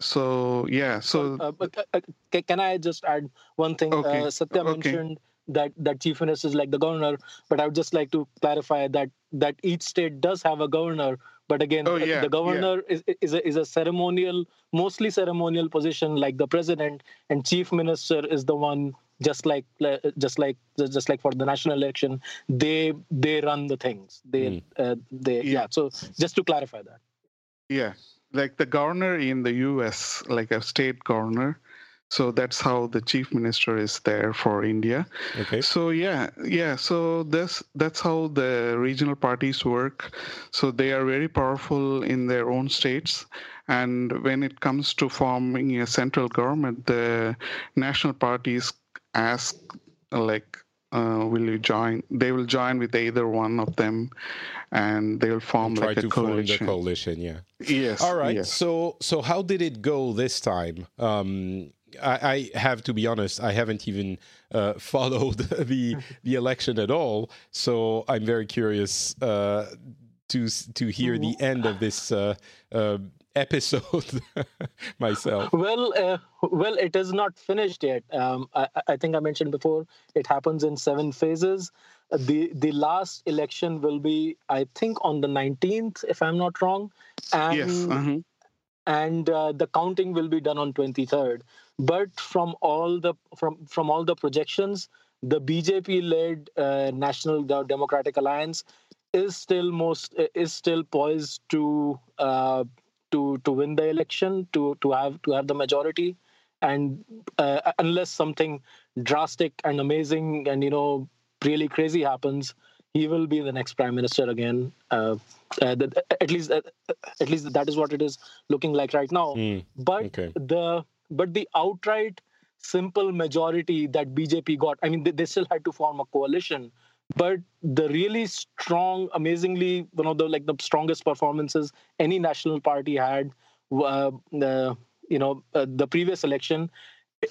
So yeah. So uh, but, uh, can I just add one thing? Okay. Uh, Satya okay. mentioned that that chief minister is like the governor, but I would just like to clarify that that each state does have a governor but again, oh, yeah, the governor yeah. is is a, is a ceremonial, mostly ceremonial position like the president, and chief minister is the one just like just like just like for the national election they they run the things they mm. uh, they yeah. yeah so just to clarify that yeah like the governor in the us like a state governor so that's how the chief minister is there for india okay so yeah yeah so this that's how the regional parties work so they are very powerful in their own states and when it comes to forming a central government the national parties ask like uh, will you join? They will join with either one of them, and they'll form try like a to coalition. Form the coalition, yeah. Yes. All right. Yes. So, so how did it go this time? Um, I, I, have to be honest. I haven't even uh, followed the the election at all, so I'm very curious uh, to to hear the end of this uh, uh episode myself. Well, uh, well, it is not finished yet. Um, I, I, think I mentioned before it happens in seven phases. The the last election will be, I think, on the 19th, if I'm not wrong. And, yes. Uh-huh. And uh, the counting will be done on 23rd but from all the from from all the projections the bjp led uh, national democratic alliance is still most is still poised to uh, to to win the election to to have to have the majority. And uh, unless something drastic and amazing and you know really crazy happens he will be the next prime minister again uh, uh, at least uh, at least that is what it is looking like right now mm, but okay. the but the outright simple majority that BJP got, I mean, they, they still had to form a coalition. But the really strong, amazingly, one of the like the strongest performances any national party had, uh, uh, you know, uh, the previous election,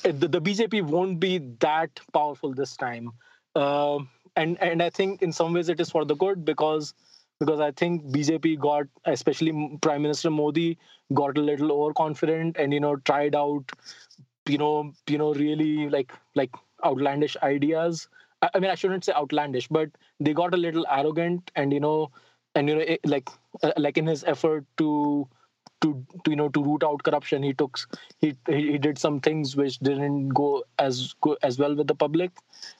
the, the, BJP won't be that powerful this time. Uh, and and I think in some ways it is for the good because because I think BJP got, especially Prime Minister Modi, got a little overconfident and you know tried out, you know, you know, really like like outlandish ideas. I, I mean, I shouldn't say outlandish, but they got a little arrogant and you know, and you know, it, like uh, like in his effort to to, to you know to root out corruption he took he he did some things which didn't go as as well with the public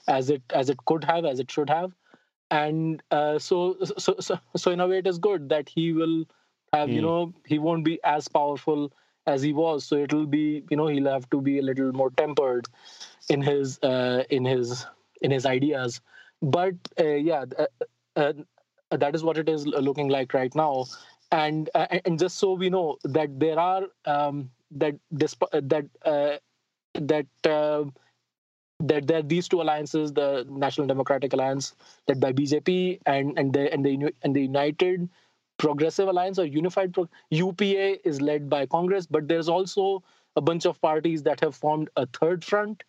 as it as it could have as it should have and uh, so, so so so in a way it is good that he will have mm. you hmm. know he won't be as powerful as he was so it'll be you know he'll have to be a little more tempered in his uh, in his in his ideas but uh, yeah uh, uh, that is what it is looking like right now and uh, and just so we know that there are um, that disp- that uh, that uh, that there are these two alliances the national democratic alliance led by bjp and and the and the and the united progressive alliance or unified Pro- upa is led by congress but there's also a bunch of parties that have formed a third front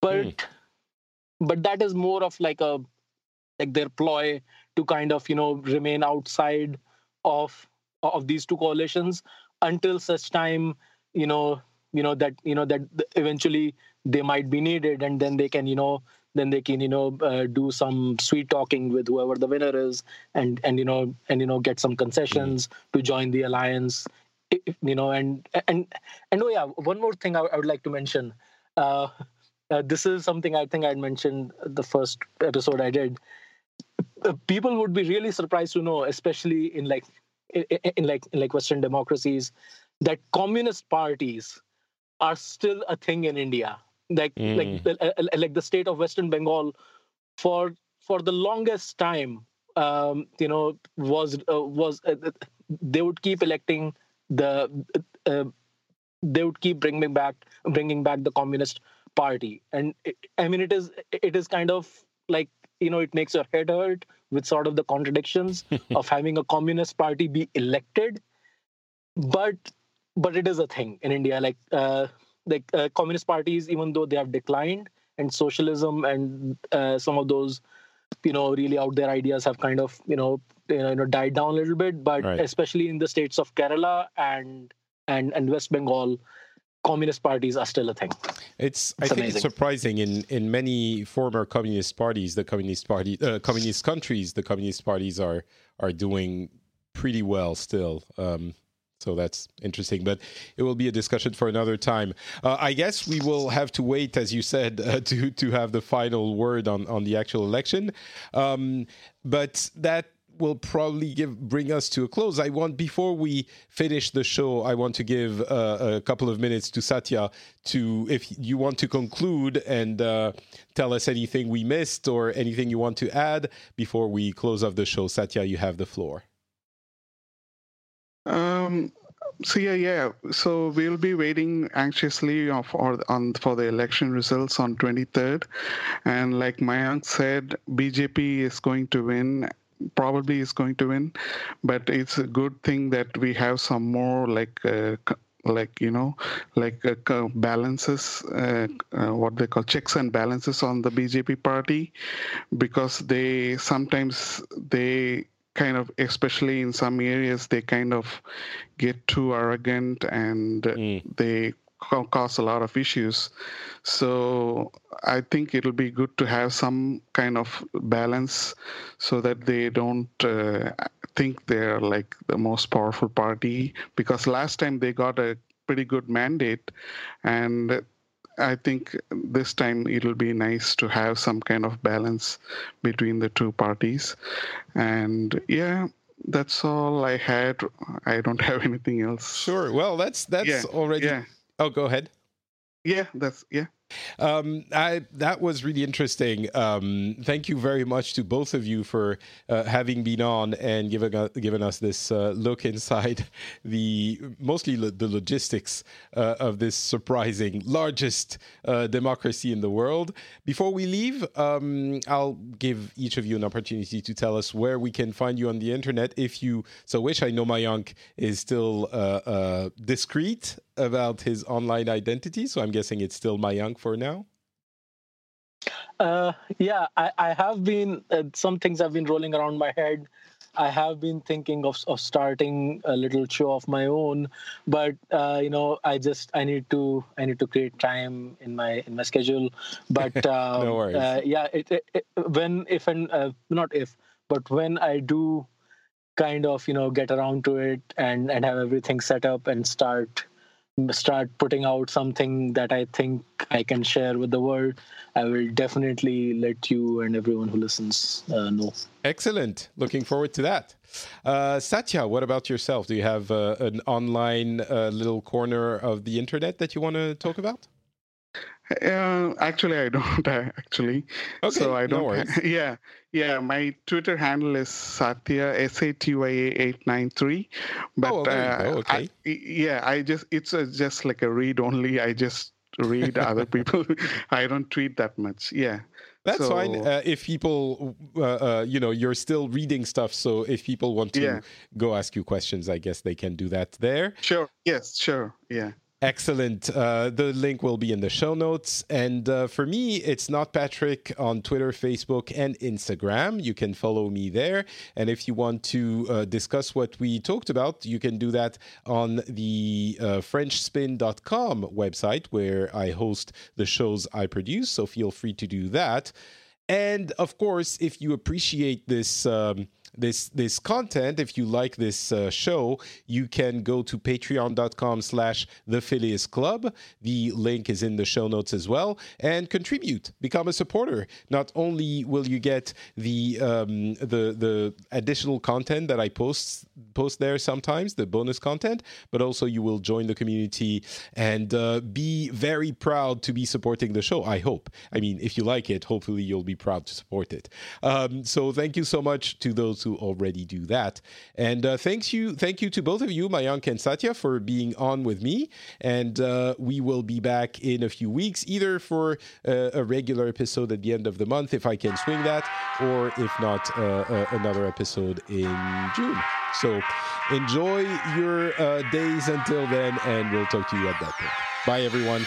but mm. but that is more of like a like their ploy to kind of you know remain outside of of these two coalitions until such time you know you know that you know that eventually they might be needed and then they can you know then they can you know uh, do some sweet talking with whoever the winner is and and you know and you know get some concessions mm-hmm. to join the alliance you know and and and oh yeah one more thing i, I would like to mention uh, uh, this is something i think i mentioned the first episode i did people would be really surprised to know especially in like in, in like in like western democracies that communist parties are still a thing in india like mm. like uh, uh, like the state of western bengal for for the longest time um, you know was uh, was uh, they would keep electing the uh, they would keep bringing back bringing back the communist party and it, i mean it is it is kind of like you know it makes your head hurt with sort of the contradictions of having a communist party be elected. But but it is a thing in india. Like uh, like uh, communist parties even though they have declined and socialism and uh, some of those you know really out there ideas have kind of you know you know, died down a little bit. But right. especially in the states of kerala and and and west bengal communist parties are still a thing. It's, it's I think it's surprising in in many former communist parties, the communist party, uh, communist countries, the communist parties are are doing pretty well still. Um, so that's interesting, but it will be a discussion for another time. Uh, I guess we will have to wait, as you said, uh, to to have the final word on on the actual election. Um, but that will probably give bring us to a close. I want before we finish the show, I want to give uh, a couple of minutes to Satya to if you want to conclude and uh, tell us anything we missed or anything you want to add before we close off the show. Satya, you have the floor. Um, so yeah, yeah. So we'll be waiting anxiously for on for the election results on 23rd, and like Mayank said, BJP is going to win probably is going to win, but it's a good thing that we have some more like uh, like you know like uh, balances uh, uh, what they call checks and balances on the bjp party because they sometimes they kind of especially in some areas they kind of get too arrogant and mm. they cause a lot of issues. So I think it'll be good to have some kind of balance so that they don't uh, think they're like the most powerful party. Because last time they got a pretty good mandate, and I think this time it'll be nice to have some kind of balance between the two parties. And yeah, that's all I had. I don't have anything else. Sure. Well, that's that's yeah, already yeah. Oh, go ahead. Yeah, that's yeah. Um, I, that was really interesting. Um, thank you very much to both of you for uh, having been on and giving us, giving us this uh, look inside the mostly lo- the logistics uh, of this surprising largest uh, democracy in the world. Before we leave, um, I'll give each of you an opportunity to tell us where we can find you on the internet if you so wish. I know Mayank is still uh, uh, discreet about his online identity, so I'm guessing it's still Mayank for now? Uh, yeah, I, I have been. Uh, some things have been rolling around my head. I have been thinking of of starting a little show of my own, but uh, you know, I just I need to I need to create time in my in my schedule. But um, no worries. Uh, yeah, it, it, it, when if and uh, not if, but when I do kind of you know get around to it and and have everything set up and start start putting out something that I think I can share with the world, I will definitely let you and everyone who listens uh, know. Excellent. Looking forward to that. Uh, Satya, what about yourself? Do you have uh, an online uh, little corner of the internet that you want to talk about? Uh, actually, I don't actually. Okay, so I don't. worries. yeah, yeah. My Twitter handle is Satya S A T Y A eight nine three. But Oh, uh, okay. I, yeah, I just it's a, just like a read only. I just read other people. I don't tweet that much. Yeah. That's fine. Uh, if people, uh, uh, you know, you're still reading stuff. So if people want to Yeah. go ask you questions, I guess they can do that there. Sure. Yes. Sure. Yeah. Excellent. Uh, the link will be in the show notes. And uh, for me, it's not Patrick on Twitter, Facebook, and Instagram. You can follow me there. And if you want to uh, discuss what we talked about, you can do that on the uh, FrenchSpin.com website where I host the shows I produce. So feel free to do that. And of course, if you appreciate this. Um, this this content if you like this uh, show you can go to patreon.com slash the phileas club. The link is in the show notes as well. And contribute. Become a supporter. Not only will you get the um, the the additional content that i post post there sometimes the bonus content but also you will join the community and uh, be very proud to be supporting the show i hope. I mean if you like it hopefully you'll be proud to support it. Um, so thank you so much to those who already do that. And uh, thanks you, thank you to both of you, Mayank and Satya, for being on with me. And uh, we will be back in a few weeks, either for uh, a regular episode at the end of the month, if I can swing that, or if not, uh, uh, another episode in June. So enjoy your uh, days until then, and we'll talk to you at that point. Bye, everyone.